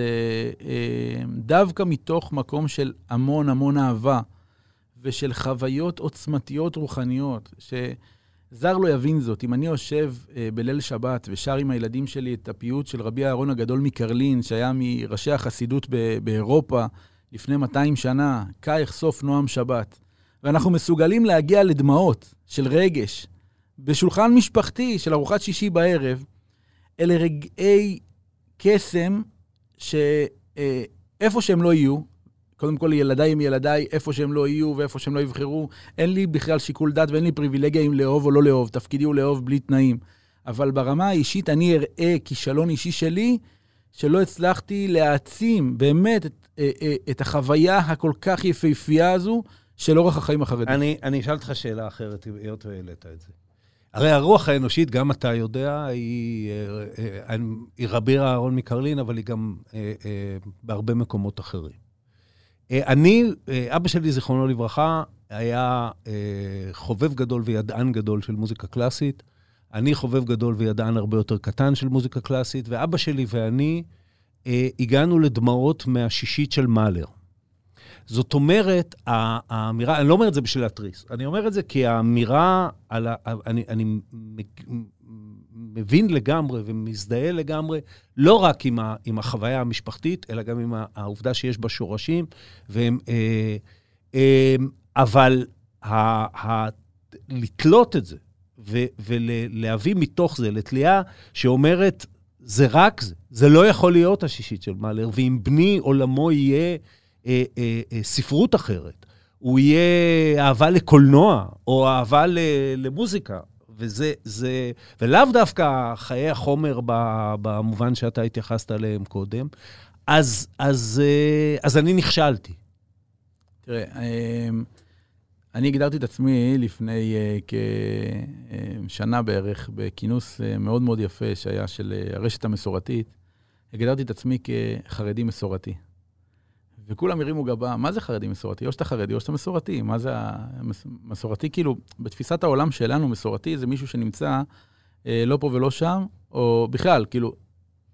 [SPEAKER 4] דווקא מתוך מקום של המון המון אהבה ושל חוויות עוצמתיות רוחניות, שזר לא יבין זאת. אם אני יושב בליל שבת ושר עם הילדים שלי את הפיוט של רבי אהרון הגדול מקרלין, שהיה מראשי החסידות באירופה לפני 200 שנה, קאיך סוף נועם שבת, ואנחנו מסוגלים להגיע לדמעות של רגש, בשולחן משפחתי של ארוחת שישי בערב, אלה רגעי קסם שאיפה שהם לא יהיו, קודם כל ילדיי הם ילדיי, איפה שהם לא יהיו ואיפה שהם לא יבחרו, אין לי בכלל שיקול דעת ואין לי פריבילגיה אם לאהוב או לא לאהוב, תפקידי הוא לאהוב בלי תנאים. אבל ברמה האישית אני אראה כישלון אישי שלי, שלא הצלחתי להעצים באמת את, אה, אה, את החוויה הכל כך יפהפייה הזו של אורח החיים החרדי.
[SPEAKER 1] אני, אני אשאל אותך שאלה אחרת, היות והעלית את זה. הרי הרוח האנושית, גם אתה יודע, היא, אה, אה, היא רבי אהרון מקרלין, אבל היא גם בהרבה מקומות אחרים. אני, אבא שלי, זיכרונו לברכה, היה חובב גדול וידען גדול של מוזיקה קלאסית. אני חובב גדול וידען הרבה יותר קטן של מוזיקה קלאסית, ואבא שלי ואני הגענו לדמעות מהשישית של מאלר. זאת אומרת, האמירה, אני לא אומר את זה בשביל להתריס, אני אומר את זה כי האמירה, על ה, אני, אני מבין לגמרי ומזדהה לגמרי, לא רק עם, ה, עם החוויה המשפחתית, אלא גם עם העובדה שיש בה שורשים, והם, אה, אה, אבל ה, ה, לתלות את זה ו, ולהביא מתוך זה לתלייה שאומרת, זה רק זה, זה לא יכול להיות השישית של מאלר, ואם בני עולמו יהיה... אה, אה, אה, ספרות אחרת, הוא יהיה אהבה לקולנוע, או אהבה למוזיקה. וזה, זה, ולאו דווקא חיי החומר במובן שאתה התייחסת אליהם קודם, אז, אז, אה, אז אני נכשלתי.
[SPEAKER 4] תראה, אמ, אני הגדרתי את עצמי לפני אה, כשנה בערך, בכינוס אה, מאוד מאוד יפה שהיה של הרשת המסורתית, הגדרתי את עצמי כחרדי מסורתי. וכולם הרימו גבה, מה זה חרדי מסורתי? או שאתה חרדי או שאתה מסורתי. מה זה המסורתי? כאילו, בתפיסת העולם שלנו, מסורתי זה מישהו שנמצא אה, לא פה ולא שם, או בכלל, כאילו,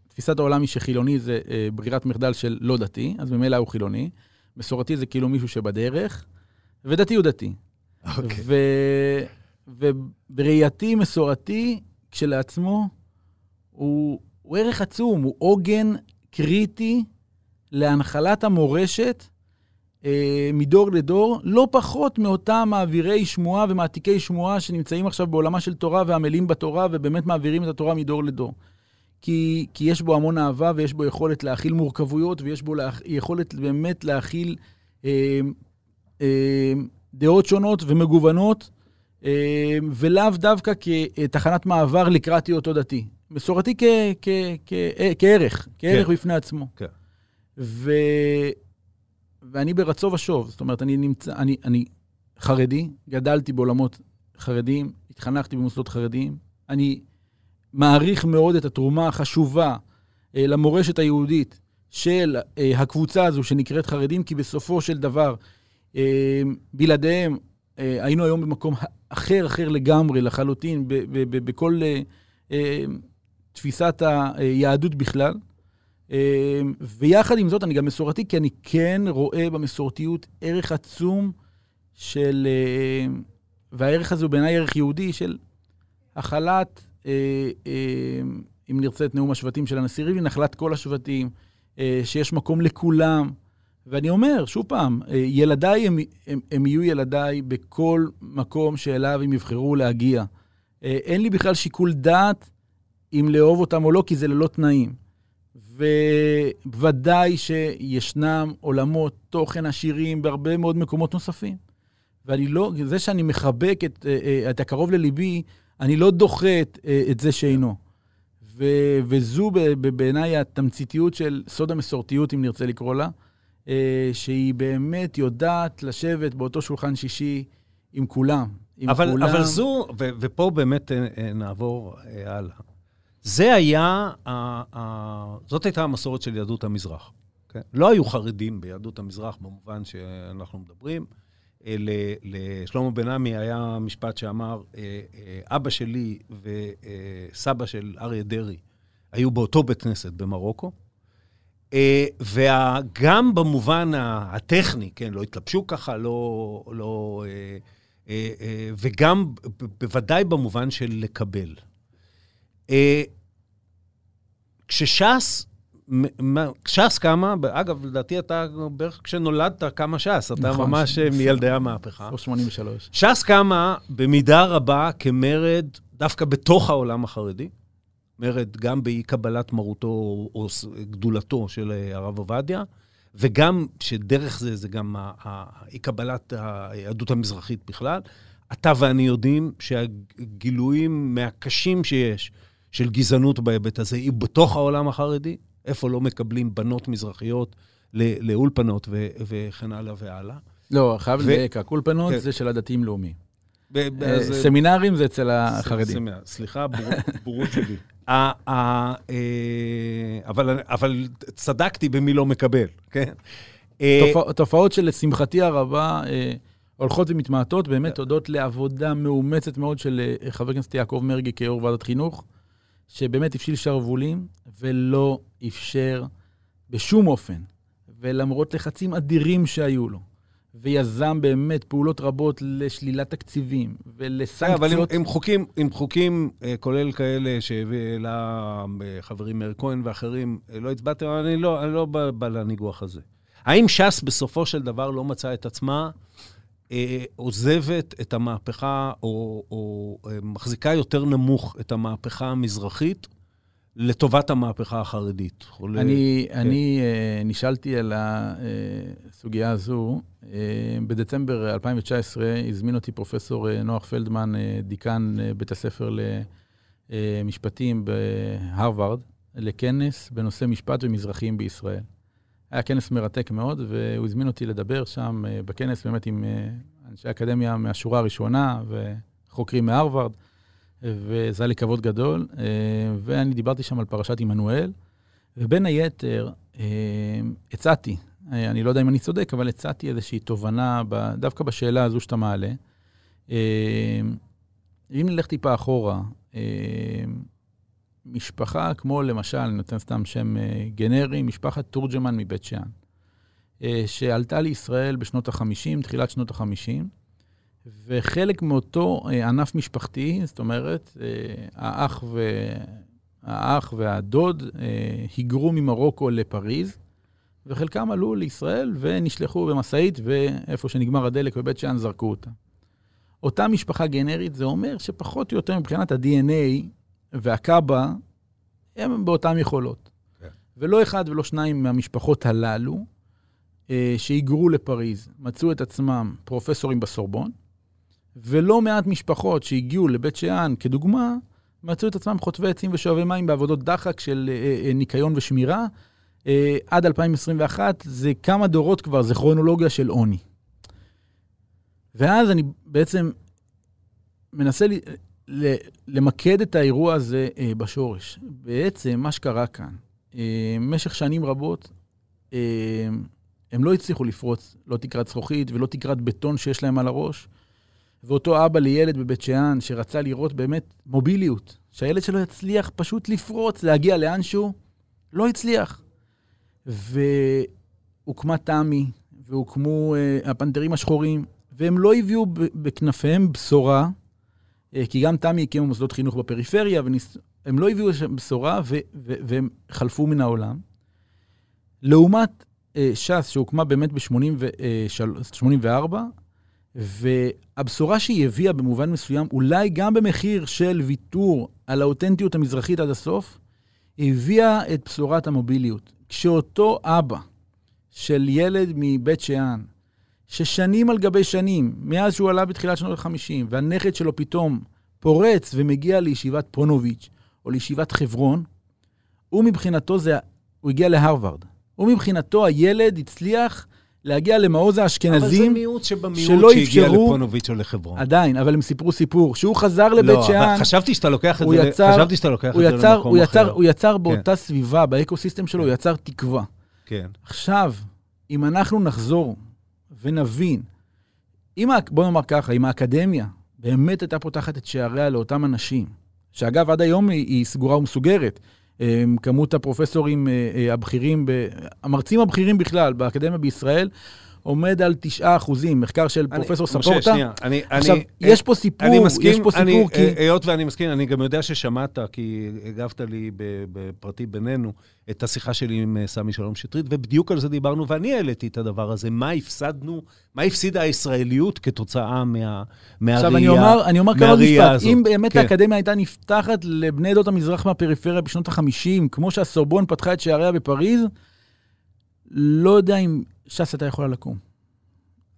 [SPEAKER 4] תפיסת העולם היא שחילוני זה אה, ברירת מחדל של לא דתי, אז ממילא הוא חילוני. מסורתי זה כאילו מישהו שבדרך, ודתי הוא דתי. Okay. אוקיי. ובראייתי מסורתי, כשלעצמו, הוא, הוא ערך עצום, הוא עוגן קריטי להנחלת המורשת אה, מדור לדור, לא פחות מאותם מעבירי שמועה ומעתיקי שמועה שנמצאים עכשיו בעולמה של תורה ועמלים בתורה ובאמת מעבירים את התורה מדור לדור. כי, כי יש בו המון אהבה ויש בו יכולת להכיל מורכבויות ויש בו לה, יכולת באמת להכיל אה, אה, דעות שונות ומגוונות, אה, ולאו דווקא כתחנת מעבר לקראת היותו דתי. מסורתי כ, כ, כ, כערך, כערך כן. בפני עצמו. כן. ו... ואני ברצו ושוב, זאת אומרת, אני נמצא, אני, אני חרדי, גדלתי בעולמות חרדיים, התחנכתי במוסדות חרדיים, אני מעריך מאוד את התרומה החשובה אה, למורשת היהודית של אה, הקבוצה הזו שנקראת חרדים, כי בסופו של דבר, אה, בלעדיהם אה, היינו היום במקום אחר, אחר לגמרי, לחלוטין, בכל אה, אה, תפיסת היהדות בכלל. אמ, ויחד עם זאת, אני גם מסורתי, כי אני כן רואה במסורתיות ערך עצום של, אמ, והערך הזה הוא בעיניי ערך יהודי, של הכלת, אה, אמ, אם נרצה את נאום השבטים של הנשיא ריבלין, הכלת כל השבטים, אה, שיש מקום לכולם. ואני אומר, שוב פעם, אה, ילדיי הם, הם, הם יהיו ילדיי בכל מקום שאליו הם יבחרו להגיע. אין לי בכלל שיקול דעת אם לאהוב אותם או לא, כי זה ללא תנאים. ובוודאי שישנם עולמות תוכן עשירים בהרבה מאוד מקומות נוספים. ואני לא, זה שאני מחבק את, אה, אה, את הקרוב לליבי, אני לא דוחה את, אה, את זה שאינו. ו, וזו בעיניי התמציתיות של סוד המסורתיות, אם נרצה לקרוא לה, שהיא באמת יודעת לשבת באותו שולחן שישי עם כולם. עם
[SPEAKER 1] אבל,
[SPEAKER 4] כולם.
[SPEAKER 1] אבל זו, ו, ופה באמת נעבור הלאה. זה היה, זאת הייתה המסורת של יהדות המזרח. כן? לא היו חרדים ביהדות המזרח במובן שאנחנו מדברים. אה, לשלמה בן עמי היה משפט שאמר, אה, אה, אבא שלי וסבא של אריה דרעי היו באותו בית כנסת במרוקו, וגם במובן הטכני, כן, לא התלבשו ככה, לא... לא וגם בוודאי במובן של לקבל. כשש"ס ש"ס קמה, אגב, לדעתי אתה בערך כשנולדת קמה ש"ס, אתה נכון, ממש אה, מילדי המהפכה.
[SPEAKER 4] או 83.
[SPEAKER 1] ש"ס קמה במידה רבה כמרד דווקא בתוך העולם החרדי. מרד גם באי-קבלת מרותו או גדולתו של אה, הרב עובדיה, וגם שדרך זה, זה גם אי-קבלת היהדות המזרחית בכלל. אתה ואני יודעים שהגילויים מהקשים שיש של גזענות בהיבט הזה היא בתוך העולם החרדי, איפה לא מקבלים בנות מזרחיות לאולפנות ו- וכן הלאה והלאה.
[SPEAKER 4] לא, חייב לדייק, רק אולפנות כן. זה של הדתיים-לאומיים. אה, סמינרים זה אצל החרדים.
[SPEAKER 1] סליחה, בורות שלי. אה, אבל צדקתי במי לא מקבל, כן?
[SPEAKER 4] אה, תופעות שלשמחתי הרבה הולכות ומתמעטות, באמת כן. הודות לעבודה מאומצת מאוד של חבר הכנסת יעקב מרגי כיו"ר ועדת חינוך. שבאמת הפשיל שרוולים ולא אפשר בשום אופן, ולמרות לחצים אדירים שהיו לו, ויזם באמת פעולות רבות לשלילת תקציבים ולסנקציות.
[SPEAKER 1] אבל עם, עם חוקים, עם חוקים, אה, כולל כאלה שהעלה אה, חברים מאיר כהן ואחרים, אה, לא הצבעתם, אני לא, אני לא בא, בא לניגוח הזה. האם ש"ס בסופו של דבר לא מצאה את עצמה עוזבת את המהפכה, או, או אה, מחזיקה יותר נמוך את המהפכה המזרחית לטובת המהפכה החרדית.
[SPEAKER 4] אני, כן. אני uh, נשאלתי על הסוגיה הזו. בדצמבר 2019 הזמין אותי פרופסור נוח פלדמן, דיקן בית הספר למשפטים בהרווארד, לכנס בנושא משפט ומזרחים בישראל. היה כנס מרתק מאוד, והוא הזמין אותי לדבר שם uh, בכנס באמת עם uh, אנשי אקדמיה מהשורה הראשונה וחוקרים מהרווארד, וזה היה לי כבוד גדול. Uh, ואני דיברתי שם על פרשת עמנואל, ובין היתר הצעתי, אני לא יודע אם אני צודק, אבל הצעתי איזושהי תובנה דווקא בשאלה הזו שאתה מעלה. אם נלך טיפה אחורה, משפחה כמו למשל, אני נותן סתם שם אה, גנרי, משפחת תורג'מן מבית שאן, אה, שעלתה לישראל בשנות ה-50, תחילת שנות ה-50, וחלק מאותו אה, ענף משפחתי, זאת אומרת, האח, ו... האח והדוד היגרו ממרוקו לפריז, וחלקם עלו לישראל ונשלחו במשאית, ואיפה שנגמר הדלק בבית שאן זרקו אותם. אותה משפחה גנרית, זה אומר שפחות או יותר מבחינת ה-DNA והקאבה, הם באותן יכולות. כן. ולא אחד ולא שניים מהמשפחות הללו, אה, שהיגרו לפריז, מצאו את עצמם פרופסורים בסורבון, ולא מעט משפחות שהגיעו לבית שאן, כדוגמה, מצאו את עצמם חוטבי עצים ושואבי מים בעבודות דחק של אה, אה, ניקיון ושמירה. אה, עד 2021 זה כמה דורות כבר, זה כרונולוגיה של עוני. ואז אני בעצם מנסה למקד את האירוע הזה אה, בשורש. בעצם, מה שקרה כאן, אה, במשך שנים רבות, אה, הם לא הצליחו לפרוץ לא תקרת זכוכית ולא תקרת בטון שיש להם על הראש. ואותו אבא לילד בבית שאן, שרצה לראות באמת מוביליות, שהילד שלו יצליח פשוט לפרוץ, להגיע לאנשהו, לא הצליח. והוקמה תמי, והוקמו הפנתרים השחורים, והם לא הביאו בכנפיהם בשורה כי גם תמי הקימו מוסדות חינוך בפריפריה, והם לא הביאו לשם בשורה, ו- ו- והם חלפו מן העולם. לעומת אה, ש"ס, שהוקמה באמת ב-84, והבשורה שהיא הביאה במובן מסוים, אולי גם במחיר של ויתור על האותנטיות המזרחית עד הסוף, הביאה את בשורת המוביליות. כשאותו אבא של ילד מבית שאן, ששנים על גבי שנים, מאז שהוא עלה בתחילת שנות ה-50, והנכד שלו פתאום פורץ ומגיע לישיבת פונוביץ' או לישיבת חברון, הוא מבחינתו זה, הוא הגיע להרווארד. הוא מבחינתו, הילד הצליח להגיע למעוז האשכנזים,
[SPEAKER 1] אבל זה מיעוט שבמיעוט שהגיע אפשרו, לפונוביץ' או לחברון.
[SPEAKER 4] עדיין, אבל הם סיפרו סיפור, שהוא חזר לבית
[SPEAKER 1] לא,
[SPEAKER 4] שאן.
[SPEAKER 1] לא, חשבתי שאתה לוקח את זה, יצר, חשבתי שאתה לוקח את
[SPEAKER 4] יצר,
[SPEAKER 1] זה למקום
[SPEAKER 4] הוא
[SPEAKER 1] אחר.
[SPEAKER 4] יצר, הוא יצר כן. באותה סביבה, באקוסיסטם שלו, כן. הוא יצר תקווה.
[SPEAKER 1] כן.
[SPEAKER 4] עכשיו, אם אנחנו נחזור ונבין, אם, בוא נאמר ככה, אם האקדמיה באמת הייתה פותחת את שעריה לאותם אנשים, שאגב, עד היום היא, היא סגורה ומסוגרת, אמ, כמות הפרופסורים אה, אה, הבכירים, המרצים הבכירים בכלל באקדמיה בישראל, עומד על 9 אחוזים, מחקר של אני, פרופסור ספורטה. משה, שנייה,
[SPEAKER 1] אני...
[SPEAKER 4] עכשיו, אני, יש פה סיפור,
[SPEAKER 1] אני מסכים,
[SPEAKER 4] יש פה סיפור
[SPEAKER 1] אני,
[SPEAKER 4] כי...
[SPEAKER 1] היות ואני מסכים, אני גם יודע ששמעת, כי הגבת לי בפרטי בינינו, את השיחה שלי עם אה, סמי שלום שטרית, ובדיוק על זה דיברנו, ואני העליתי את הדבר הזה, מה הפסדנו, מה הפסידה הישראליות כתוצאה מה, מהראייה
[SPEAKER 4] עכשיו, אני אומר, אני אומר כמה משפט, אם באמת כן. האקדמיה הייתה נפתחת לבני עדות המזרח מהפריפריה בשנות ה-50, כמו שהסורבון פתחה את שעריה בפריז, לא יודע אם ש"ס הייתה יכולה לקום.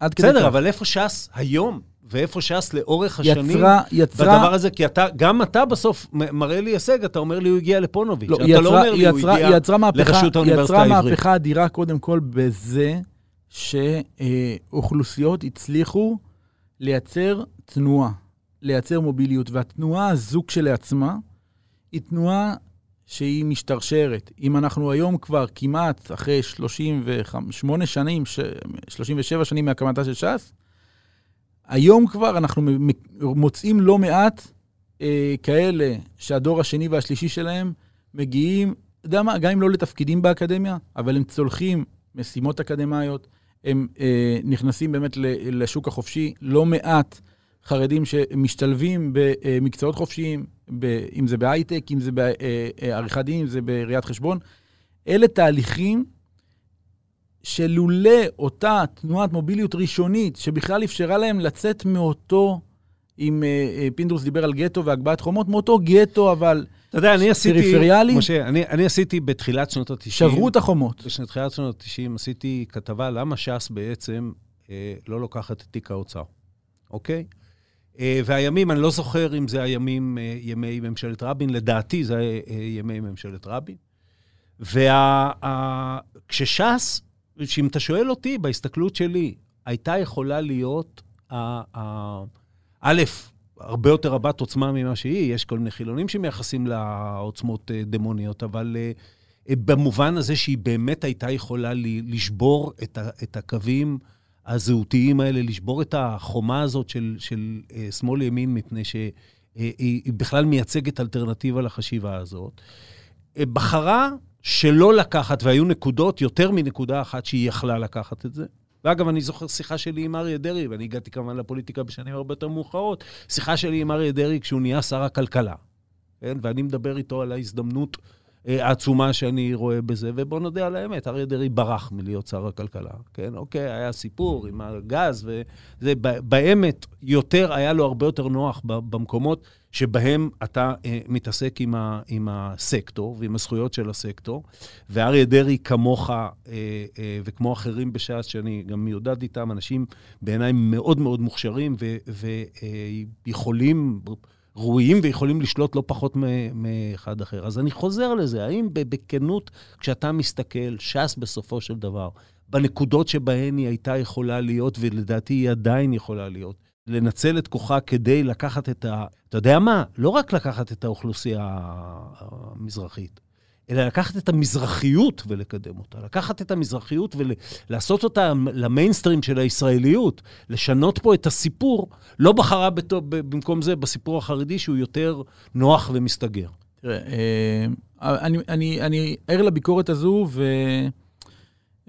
[SPEAKER 1] עד כדי כך. בסדר, אבל איפה ש"ס היום? ואיפה ש"ס לאורך השנים
[SPEAKER 4] יצרה, יצרה...
[SPEAKER 1] בדבר הזה, כי אתה, גם אתה בסוף מראה לי הישג, אתה אומר לי הוא הגיע לפונוביץ'.
[SPEAKER 4] לא,
[SPEAKER 1] אתה
[SPEAKER 4] יצרה,
[SPEAKER 1] לא אומר לי
[SPEAKER 4] יצרה,
[SPEAKER 1] הוא הגיע
[SPEAKER 4] יצרה מהפכה,
[SPEAKER 1] לרשות האוניברסיטה
[SPEAKER 4] העברית.
[SPEAKER 1] יצרה
[SPEAKER 4] מהפכה אדירה קודם כל בזה שאוכלוסיות הצליחו לייצר תנועה, לייצר מוביליות, והתנועה הזו כשלעצמה היא תנועה שהיא משתרשרת. אם אנחנו היום כבר כמעט אחרי 38 שנים, 37 שנים מהקמתה של ש"ס, היום כבר אנחנו מוצאים לא מעט אה, כאלה שהדור השני והשלישי שלהם מגיעים, אתה יודע מה, גם אם לא לתפקידים באקדמיה, אבל הם צולחים משימות אקדמיות, הם אה, נכנסים באמת לשוק החופשי, לא מעט חרדים שמשתלבים במקצועות חופשיים, ב, אם זה בהייטק, אם זה בעריכת אה, דין, אם זה בראיית חשבון. אלה תהליכים שלולא אותה תנועת מוביליות ראשונית, שבכלל אפשרה להם לצאת מאותו, אם uh, uh, פינדרוס דיבר על גטו והגבהת חומות, מאותו גטו, אבל
[SPEAKER 1] אתה יודע, אני עשיתי,
[SPEAKER 4] פריפריאלי.
[SPEAKER 1] משה, אני, אני עשיתי בתחילת שנות ה-90...
[SPEAKER 4] שברו את החומות.
[SPEAKER 1] בתחילת שנות ה-90 עשיתי כתבה למה ש"ס בעצם אה, לא לוקחת את תיק האוצר, אוקיי? אה, והימים, אני לא זוכר אם זה הימים, אה, ימי ממשלת רבין, לדעתי זה אה, ימי ממשלת רבין. וכשש"ס, שאם אתה שואל אותי, בהסתכלות שלי, הייתה יכולה להיות, א', הרבה יותר רבת עוצמה ממה שהיא, יש כל מיני חילונים שמייחסים לעוצמות דמוניות, אבל במובן הזה שהיא באמת הייתה יכולה לשבור את הקווים הזהותיים האלה, לשבור את החומה הזאת של, של uh, שמאל-ימין, מפני שהיא uh, בכלל מייצגת אלטרנטיבה לחשיבה הזאת. Uh, בחרה שלא לקחת, והיו נקודות, יותר מנקודה אחת שהיא יכלה לקחת את זה. ואגב, אני זוכר שיחה שלי עם אריה דרעי, ואני הגעתי כמובן לפוליטיקה בשנים הרבה יותר מאוחרות, שיחה שלי עם אריה דרעי כשהוא נהיה שר הכלכלה. כן? ואני מדבר איתו על ההזדמנות אה, העצומה שאני רואה בזה, ובוא נודה על האמת, אריה דרעי ברח מלהיות שר הכלכלה, כן? אוקיי, היה סיפור עם הגז, וזה באמת יותר, היה לו הרבה יותר נוח במקומות שבהם אתה אה, מתעסק עם, ה, עם הסקטור ועם הזכויות של הסקטור, ואריה דרעי כמוך אה, אה, וכמו אחרים בש"ס, שאני גם מיודד איתם, אנשים בעיניי מאוד מאוד מוכשרים ויכולים... אה, ראויים ויכולים לשלוט לא פחות מאחד אחר. אז אני חוזר לזה, האם בכנות, כשאתה מסתכל, ש"ס בסופו של דבר, בנקודות שבהן היא הייתה יכולה להיות, ולדעתי היא עדיין יכולה להיות, לנצל את כוחה כדי לקחת את ה... אתה יודע מה? לא רק לקחת את האוכלוסייה המזרחית, אלא לקחת את המזרחיות ולקדם אותה. לקחת את המזרחיות ולעשות אותה למיינסטרים של הישראליות, לשנות פה את הסיפור, לא בחרה בתו, במקום זה בסיפור החרדי שהוא יותר נוח ומסתגר.
[SPEAKER 4] תראה, אה, אני, אני, ער לביקורת הזו, והיא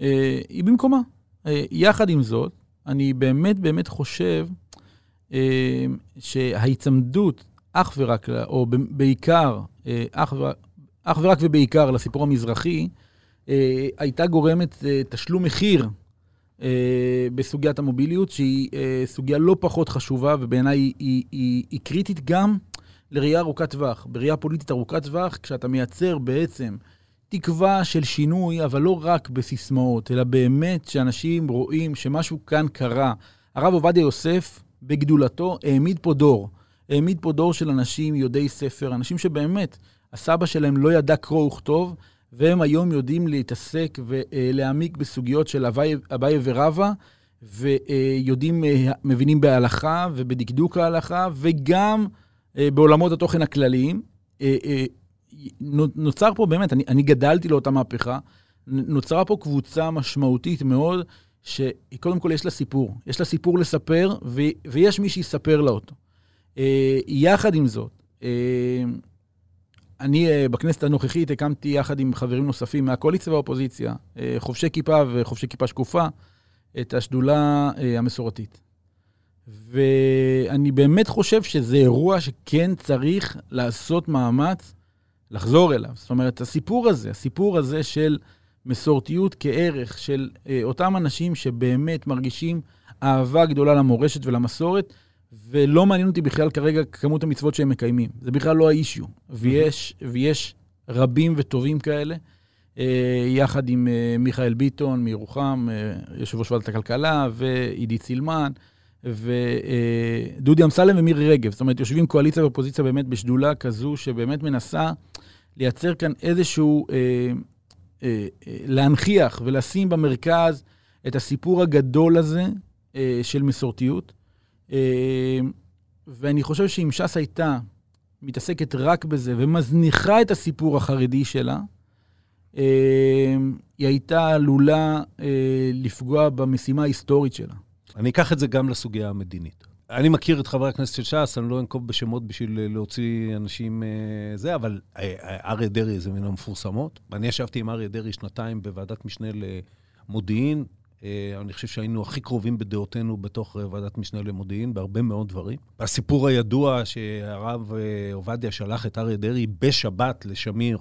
[SPEAKER 4] אה, במקומה. אה, יחד עם זאת, אני באמת באמת חושב שההיצמדות אך ורק, או בעיקר, אך ורק, אך ורק ובעיקר לסיפור המזרחי, אה, הייתה גורמת אה, תשלום מחיר אה, בסוגיית המוביליות, שהיא אה, סוגיה לא פחות חשובה, ובעיניי היא, היא, היא, היא קריטית גם לראייה ארוכת טווח. בראייה פוליטית ארוכת טווח, כשאתה מייצר בעצם תקווה של שינוי, אבל לא רק בסיסמאות, אלא באמת שאנשים רואים שמשהו כאן קרה. הרב עובדיה יוסף, בגדולתו, העמיד פה דור. העמיד פה דור של אנשים יודעי ספר, אנשים שבאמת, הסבא שלהם לא ידע קרוא וכתוב, והם היום יודעים להתעסק ולהעמיק בסוגיות של אביי ורבא, ויודעים, אה, מבינים בהלכה ובדקדוק ההלכה, וגם אה, בעולמות התוכן הכלליים. אה, נוצר פה באמת, אני, אני גדלתי לאותה מהפכה, נוצרה פה קבוצה משמעותית מאוד, שקודם כל יש לה סיפור. יש לה סיפור לספר, ו, ויש מי שיספר לה אותו. יחד עם זאת, אני uh, בכנסת הנוכחית הקמתי יחד עם חברים נוספים מהקואליציה והאופוזיציה, uh, חובשי כיפה וחובשי כיפה שקופה, את השדולה uh, המסורתית. ואני באמת חושב שזה אירוע שכן צריך לעשות מאמץ לחזור אליו. זאת אומרת, הסיפור הזה, הסיפור הזה של מסורתיות כערך, של אותם אנשים שבאמת מרגישים אהבה גדולה למורשת ולמסורת, ולא מעניין אותי בכלל כרגע כמות המצוות שהם מקיימים. זה בכלל לא האישיו. ויש, ויש רבים וטובים כאלה, אה, יחד עם אה, מיכאל ביטון מירוחם, אה, יושב ראש ועדת הכלכלה, ועידית סילמן, ודודי אמסלם ומירי רגב. זאת אומרת, יושבים קואליציה ואופוזיציה באמת בשדולה כזו, שבאמת מנסה לייצר כאן איזשהו, אה, אה, אה, להנכיח ולשים במרכז את הסיפור הגדול הזה אה, של מסורתיות. אמ, ואני חושב שאם ש"ס הייתה מתעסקת רק בזה ומזניחה את הסיפור החרדי שלה, אמ, היא הייתה עלולה אה, לפגוע במשימה ההיסטורית שלה.
[SPEAKER 1] אני אקח את זה גם לסוגיה המדינית. אני מכיר את חברי הכנסת של ש"ס, אני לא אנקוב בשמות בשביל להוציא אנשים אה, זה, אבל אה, אריה דרעי זה מן המפורסמות. אני ישבתי עם אריה דרעי שנתיים בוועדת משנה למודיעין, אה, אני חושב שהיינו הכי קרובים בדעותינו בתוך אה, ועדת משנה למודיעין, בהרבה מאוד דברים. הסיפור הידוע שהרב אה, עובדיה שלח את אריה דרעי בשבת לשמיר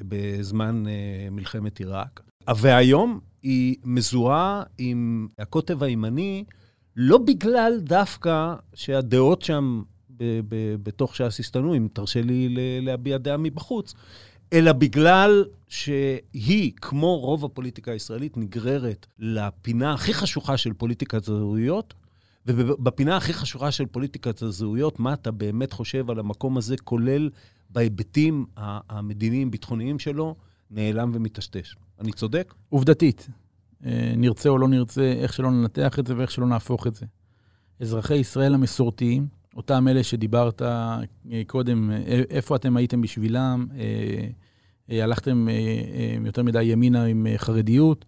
[SPEAKER 1] בזמן מלחמת עיראק. והיום היא מזוהה עם הקוטב הימני, לא בגלל דווקא שהדעות שם בתוך ש"ס הסתנו, אם תרשה לי להביע דעה מבחוץ, אלא בגלל שהיא, כמו רוב הפוליטיקה הישראלית, נגררת לפינה הכי חשוכה של פוליטיקת הזהויות, ובפינה הכי חשוכה של פוליטיקת הזהויות, מה אתה באמת חושב על המקום הזה, כולל בהיבטים המדיניים-ביטחוניים שלו, נעלם ומטשטש. אני צודק?
[SPEAKER 4] עובדתית. אה, נרצה או לא נרצה, איך שלא ננתח את זה ואיך שלא נהפוך את זה. אזרחי ישראל המסורתיים, אותם אלה שדיברת אה, קודם, אה, איפה אתם הייתם בשבילם, הלכתם יותר מדי ימינה עם חרדיות.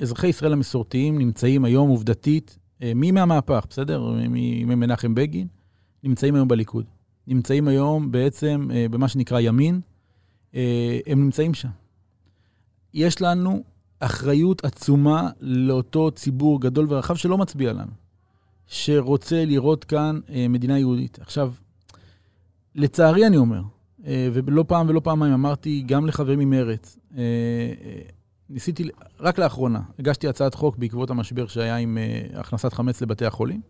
[SPEAKER 4] אזרחי ישראל המסורתיים נמצאים היום עובדתית, מי מהמהפך, בסדר? ממנחם בגין, נמצאים היום בליכוד. נמצאים היום בעצם במה שנקרא ימין, הם נמצאים שם. יש לנו אחריות עצומה לאותו ציבור גדול ורחב שלא מצביע לנו. שרוצה לראות כאן אה, מדינה יהודית. עכשיו, לצערי אני אומר, אה, ולא פעם ולא פעמיים אמרתי גם לחברים ממרצ, אה, אה, ניסיתי, רק לאחרונה, הגשתי הצעת חוק בעקבות המשבר שהיה עם אה, הכנסת חמץ לבתי החולים,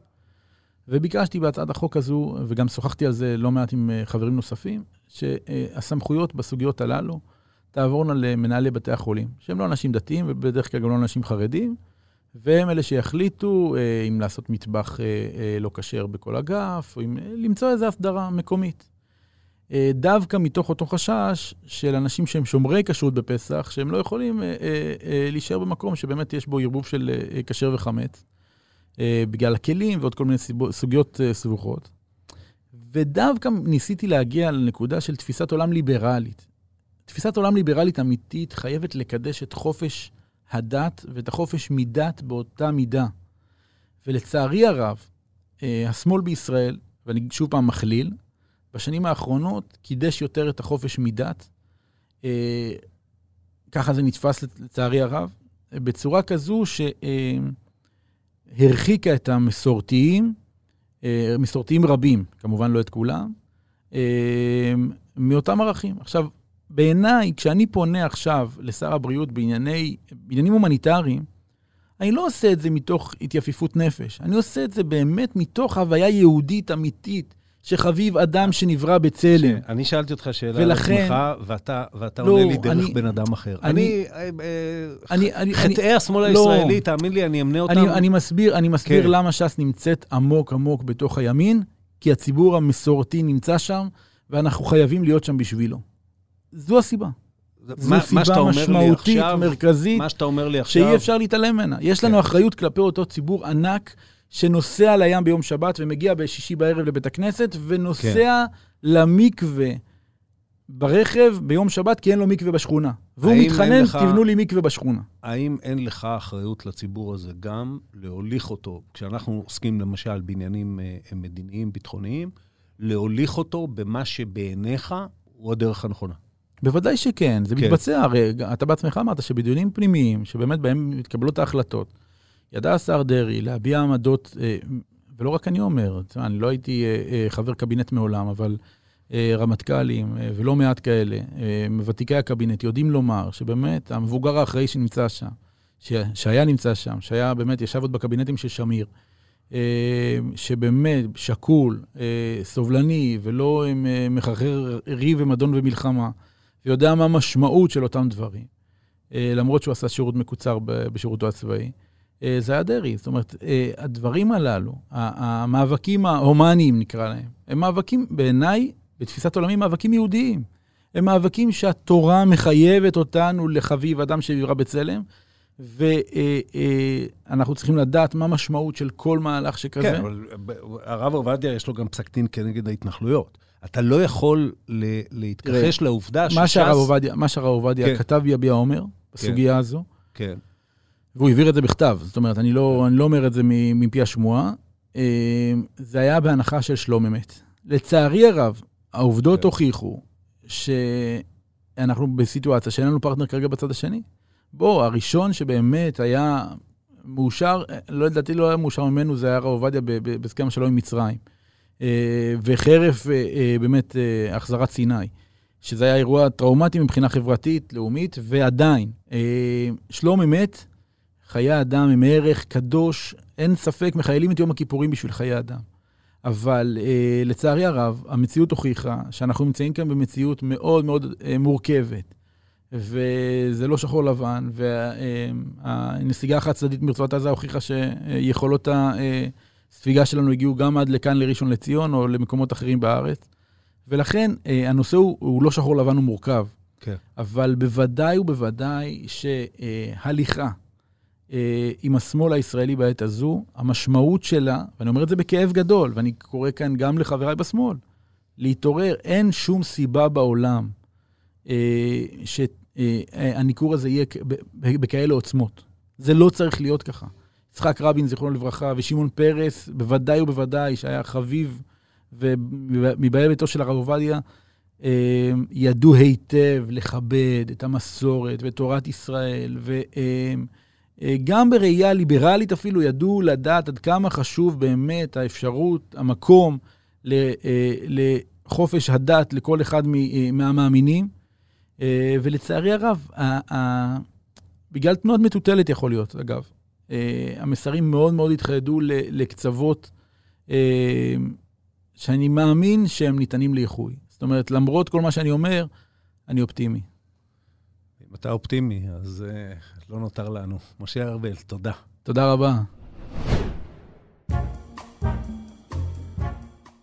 [SPEAKER 4] וביקשתי בהצעת החוק הזו, וגם שוחחתי על זה לא מעט עם אה, חברים נוספים, שהסמכויות בסוגיות הללו תעבורנה למנהלי בתי החולים, שהם לא אנשים דתיים ובדרך כלל גם לא אנשים חרדים, והם אלה שיחליטו אה, אם לעשות מטבח אה, אה, לא כשר בכל אגף, או אם אה, למצוא איזו הסדרה מקומית. אה, דווקא מתוך אותו חשש של אנשים שהם שומרי כשרות בפסח, שהם לא יכולים אה, אה, להישאר במקום שבאמת יש בו ערבוב של כשר וחמץ, בגלל הכלים ועוד כל מיני סוגיות סבוכות. ודווקא ניסיתי להגיע לנקודה של תפיסת עולם ליברלית. תפיסת עולם ליברלית אמיתית חייבת לקדש את חופש הדת ואת החופש מדת באותה מידה. ולצערי הרב, השמאל בישראל, ואני שוב פעם מכליל, בשנים האחרונות קידש יותר את החופש מדת. אה, ככה זה נתפס לצערי הרב, בצורה כזו שהרחיקה אה, את המסורתיים, מסורתיים רבים, כמובן לא את כולם, מאותם ערכים. עכשיו, בעיניי, כשאני פונה עכשיו לשר הבריאות בענייני, בעניינים הומניטריים, אני לא עושה את זה מתוך התייפיפות נפש, אני עושה את זה באמת מתוך הוויה יהודית אמיתית, שחביב אדם שנברא בצלם.
[SPEAKER 1] אני שאלתי אותך שאלה
[SPEAKER 4] ולכן-
[SPEAKER 1] על עצמך, ואתה, ואתה
[SPEAKER 4] לא,
[SPEAKER 1] עונה לי דרך
[SPEAKER 4] אני-
[SPEAKER 1] בן אדם אחר.
[SPEAKER 4] אני-
[SPEAKER 1] אני, אה,
[SPEAKER 4] אני- אני-
[SPEAKER 1] חטאי השמאל
[SPEAKER 4] לא.
[SPEAKER 1] הישראלי, תאמין לי, אני אמנה אותם.
[SPEAKER 4] אני, אני מסביר, אני מסביר
[SPEAKER 1] כן.
[SPEAKER 4] למה ש"ס נמצאת עמוק עמוק בתוך הימין, כי הציבור המסורתי נמצא שם, ואנחנו חייבים להיות שם בשבילו. זו הסיבה. זו
[SPEAKER 1] מה- מה
[SPEAKER 4] סיבה
[SPEAKER 1] לי
[SPEAKER 4] משמעותית,
[SPEAKER 1] עכשיו-
[SPEAKER 4] מרכזית,
[SPEAKER 1] מה שאתה אומר לי עכשיו,
[SPEAKER 4] שאי אפשר להתעלם ממנה. יש לנו
[SPEAKER 1] כן.
[SPEAKER 4] אחריות כלפי אותו ציבור ענק שנוסע לים ביום שבת ומגיע בשישי בערב לבית הכנסת, ונוסע
[SPEAKER 1] כן.
[SPEAKER 4] למקווה ברכב ביום שבת כי אין לו מקווה בשכונה. והוא מתחנן,
[SPEAKER 1] לך-
[SPEAKER 4] תבנו לי מקווה בשכונה.
[SPEAKER 1] האם אין לך אחריות לציבור הזה גם להוליך אותו, כשאנחנו עוסקים למשל בעניינים אה, מדיניים, ביטחוניים, להוליך אותו במה שבעיניך הוא הדרך הנכונה?
[SPEAKER 4] בוודאי שכן, זה
[SPEAKER 1] כן.
[SPEAKER 4] מתבצע, הרי אתה בעצמך אמרת שבדיונים פנימיים, שבאמת בהם מתקבלות ההחלטות, ידע השר דרעי להביע עמדות, אה, ולא רק אני אומר, אני לא הייתי אה, אה, חבר קבינט מעולם, אבל רמטכ"לים ולא מעט כאלה, מוותיקי הקבינט, יודעים לומר שבאמת המבוגר האחראי שנמצא שם, ש- שהיה נמצא שם, שהיה באמת, ישב עוד בקבינטים של שמיר, שבאמת שקול, סובלני, ולא מחרחר ריב ומדון ומלחמה, ויודע מה המשמעות של אותם דברים, למרות שהוא עשה שירות מקוצר בשירותו הצבאי, זה היה דרעי. זאת אומרת, אה, הדברים הללו, המאבקים ההומניים נקרא להם, הם מאבקים, בעיניי, בתפיסת עולמי, מאבקים יהודיים. הם מאבקים שהתורה מחייבת אותנו לחביב אדם שנברא בצלם, ואנחנו צריכים לדעת מה המשמעות של כל מהלך שכזה.
[SPEAKER 1] כן, אבל הרב עובדיה יש לו גם פסק דין כנגד ההתנחלויות. אתה לא יכול להתכחש לעובדה שש"ס...
[SPEAKER 4] עובדיה, מה שהרב עובדיה
[SPEAKER 1] כן.
[SPEAKER 4] כתב יביע אומר בסוגיה הזו,
[SPEAKER 1] כן,
[SPEAKER 4] והוא העביר את זה בכתב, זאת אומרת, אני לא, אני לא אומר את זה מפי השמועה, אה, זה היה בהנחה של שלום אמת. לצערי הרב, העובדות
[SPEAKER 1] כן.
[SPEAKER 4] הוכיחו שאנחנו בסיטואציה שאין לנו פרטנר כרגע בצד השני. בוא, הראשון שבאמת היה מאושר, אה, לא לדעתי לא היה מאושר ממנו, זה היה הרב עובדיה בהסכם השלום עם מצרים. אה, וחרף באמת החזרת סיני, שזה היה אירוע טראומטי מבחינה חברתית, לאומית, ועדיין, שלום אמת, חיי אדם הם ערך קדוש, אין ספק, מחיילים את יום הכיפורים בשביל חיי אדם. אבל אה, לצערי הרב, המציאות הוכיחה שאנחנו נמצאים כאן במציאות מאוד מאוד אה, מורכבת, וזה לא שחור לבן, והנסיגה החד צדדית מרצועת עזה הוכיחה שיכולות הספיגה שלנו הגיעו גם עד לכאן לראשון לציון או למקומות אחרים בארץ. ולכן אה, הנושא הוא, הוא לא שחור לבן, הוא מורכב.
[SPEAKER 1] כן.
[SPEAKER 4] אבל בוודאי ובוודאי שהליכה אה, עם השמאל הישראלי בעת הזו, המשמעות שלה, ואני אומר את זה בכאב גדול, ואני קורא כאן גם לחבריי בשמאל, להתעורר, אין שום סיבה בעולם אה, שהניכור הזה יהיה כ- ב- ב- בכאלה עוצמות. זה לא צריך להיות ככה. יצחק רבין, זיכרונו לברכה, ושמעון פרס, בוודאי ובוודאי, שהיה חביב, ומבאי ביתו של הרב עובדיה, אה, ידעו היטב לכבד את המסורת ואת תורת ישראל, וגם בראייה ליברלית אפילו ידעו לדעת עד כמה חשוב באמת האפשרות, המקום אה, לחופש הדת לכל אחד אה, מהמאמינים. אה, ולצערי הרב, בגלל תנועת מטוטלת יכול להיות, אגב, אה, המסרים מאוד מאוד התחדדו ל- לקצוות אה, שאני מאמין שהם ניתנים לאיחוי. זאת אומרת, למרות כל מה שאני אומר, אני אופטימי.
[SPEAKER 1] אתה אופטימי, אז אה, לא נותר לנו. משה ארבל, תודה.
[SPEAKER 4] תודה רבה.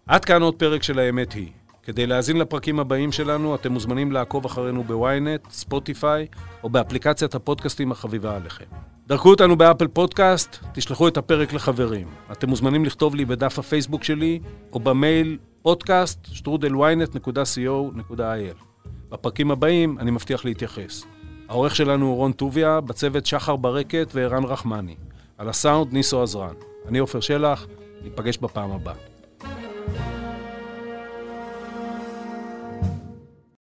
[SPEAKER 1] עד כאן עוד פרק של האמת היא. כדי להאזין לפרקים הבאים שלנו, אתם מוזמנים לעקוב אחרינו בוויינט, ספוטיפיי, או באפליקציית הפודקאסטים החביבה עליכם. דרגו אותנו באפל פודקאסט, תשלחו את הפרק לחברים. אתם מוזמנים לכתוב לי בדף הפייסבוק שלי, או במייל podcast שטרודל ynet.co.il. בפרקים הבאים אני מבטיח להתייחס. העורך שלנו הוא רון טוביה, בצוות שחר ברקת וערן רחמני. על הסאונד ניסו עזרן. אני עופר שלח, ניפגש בפעם הבאה.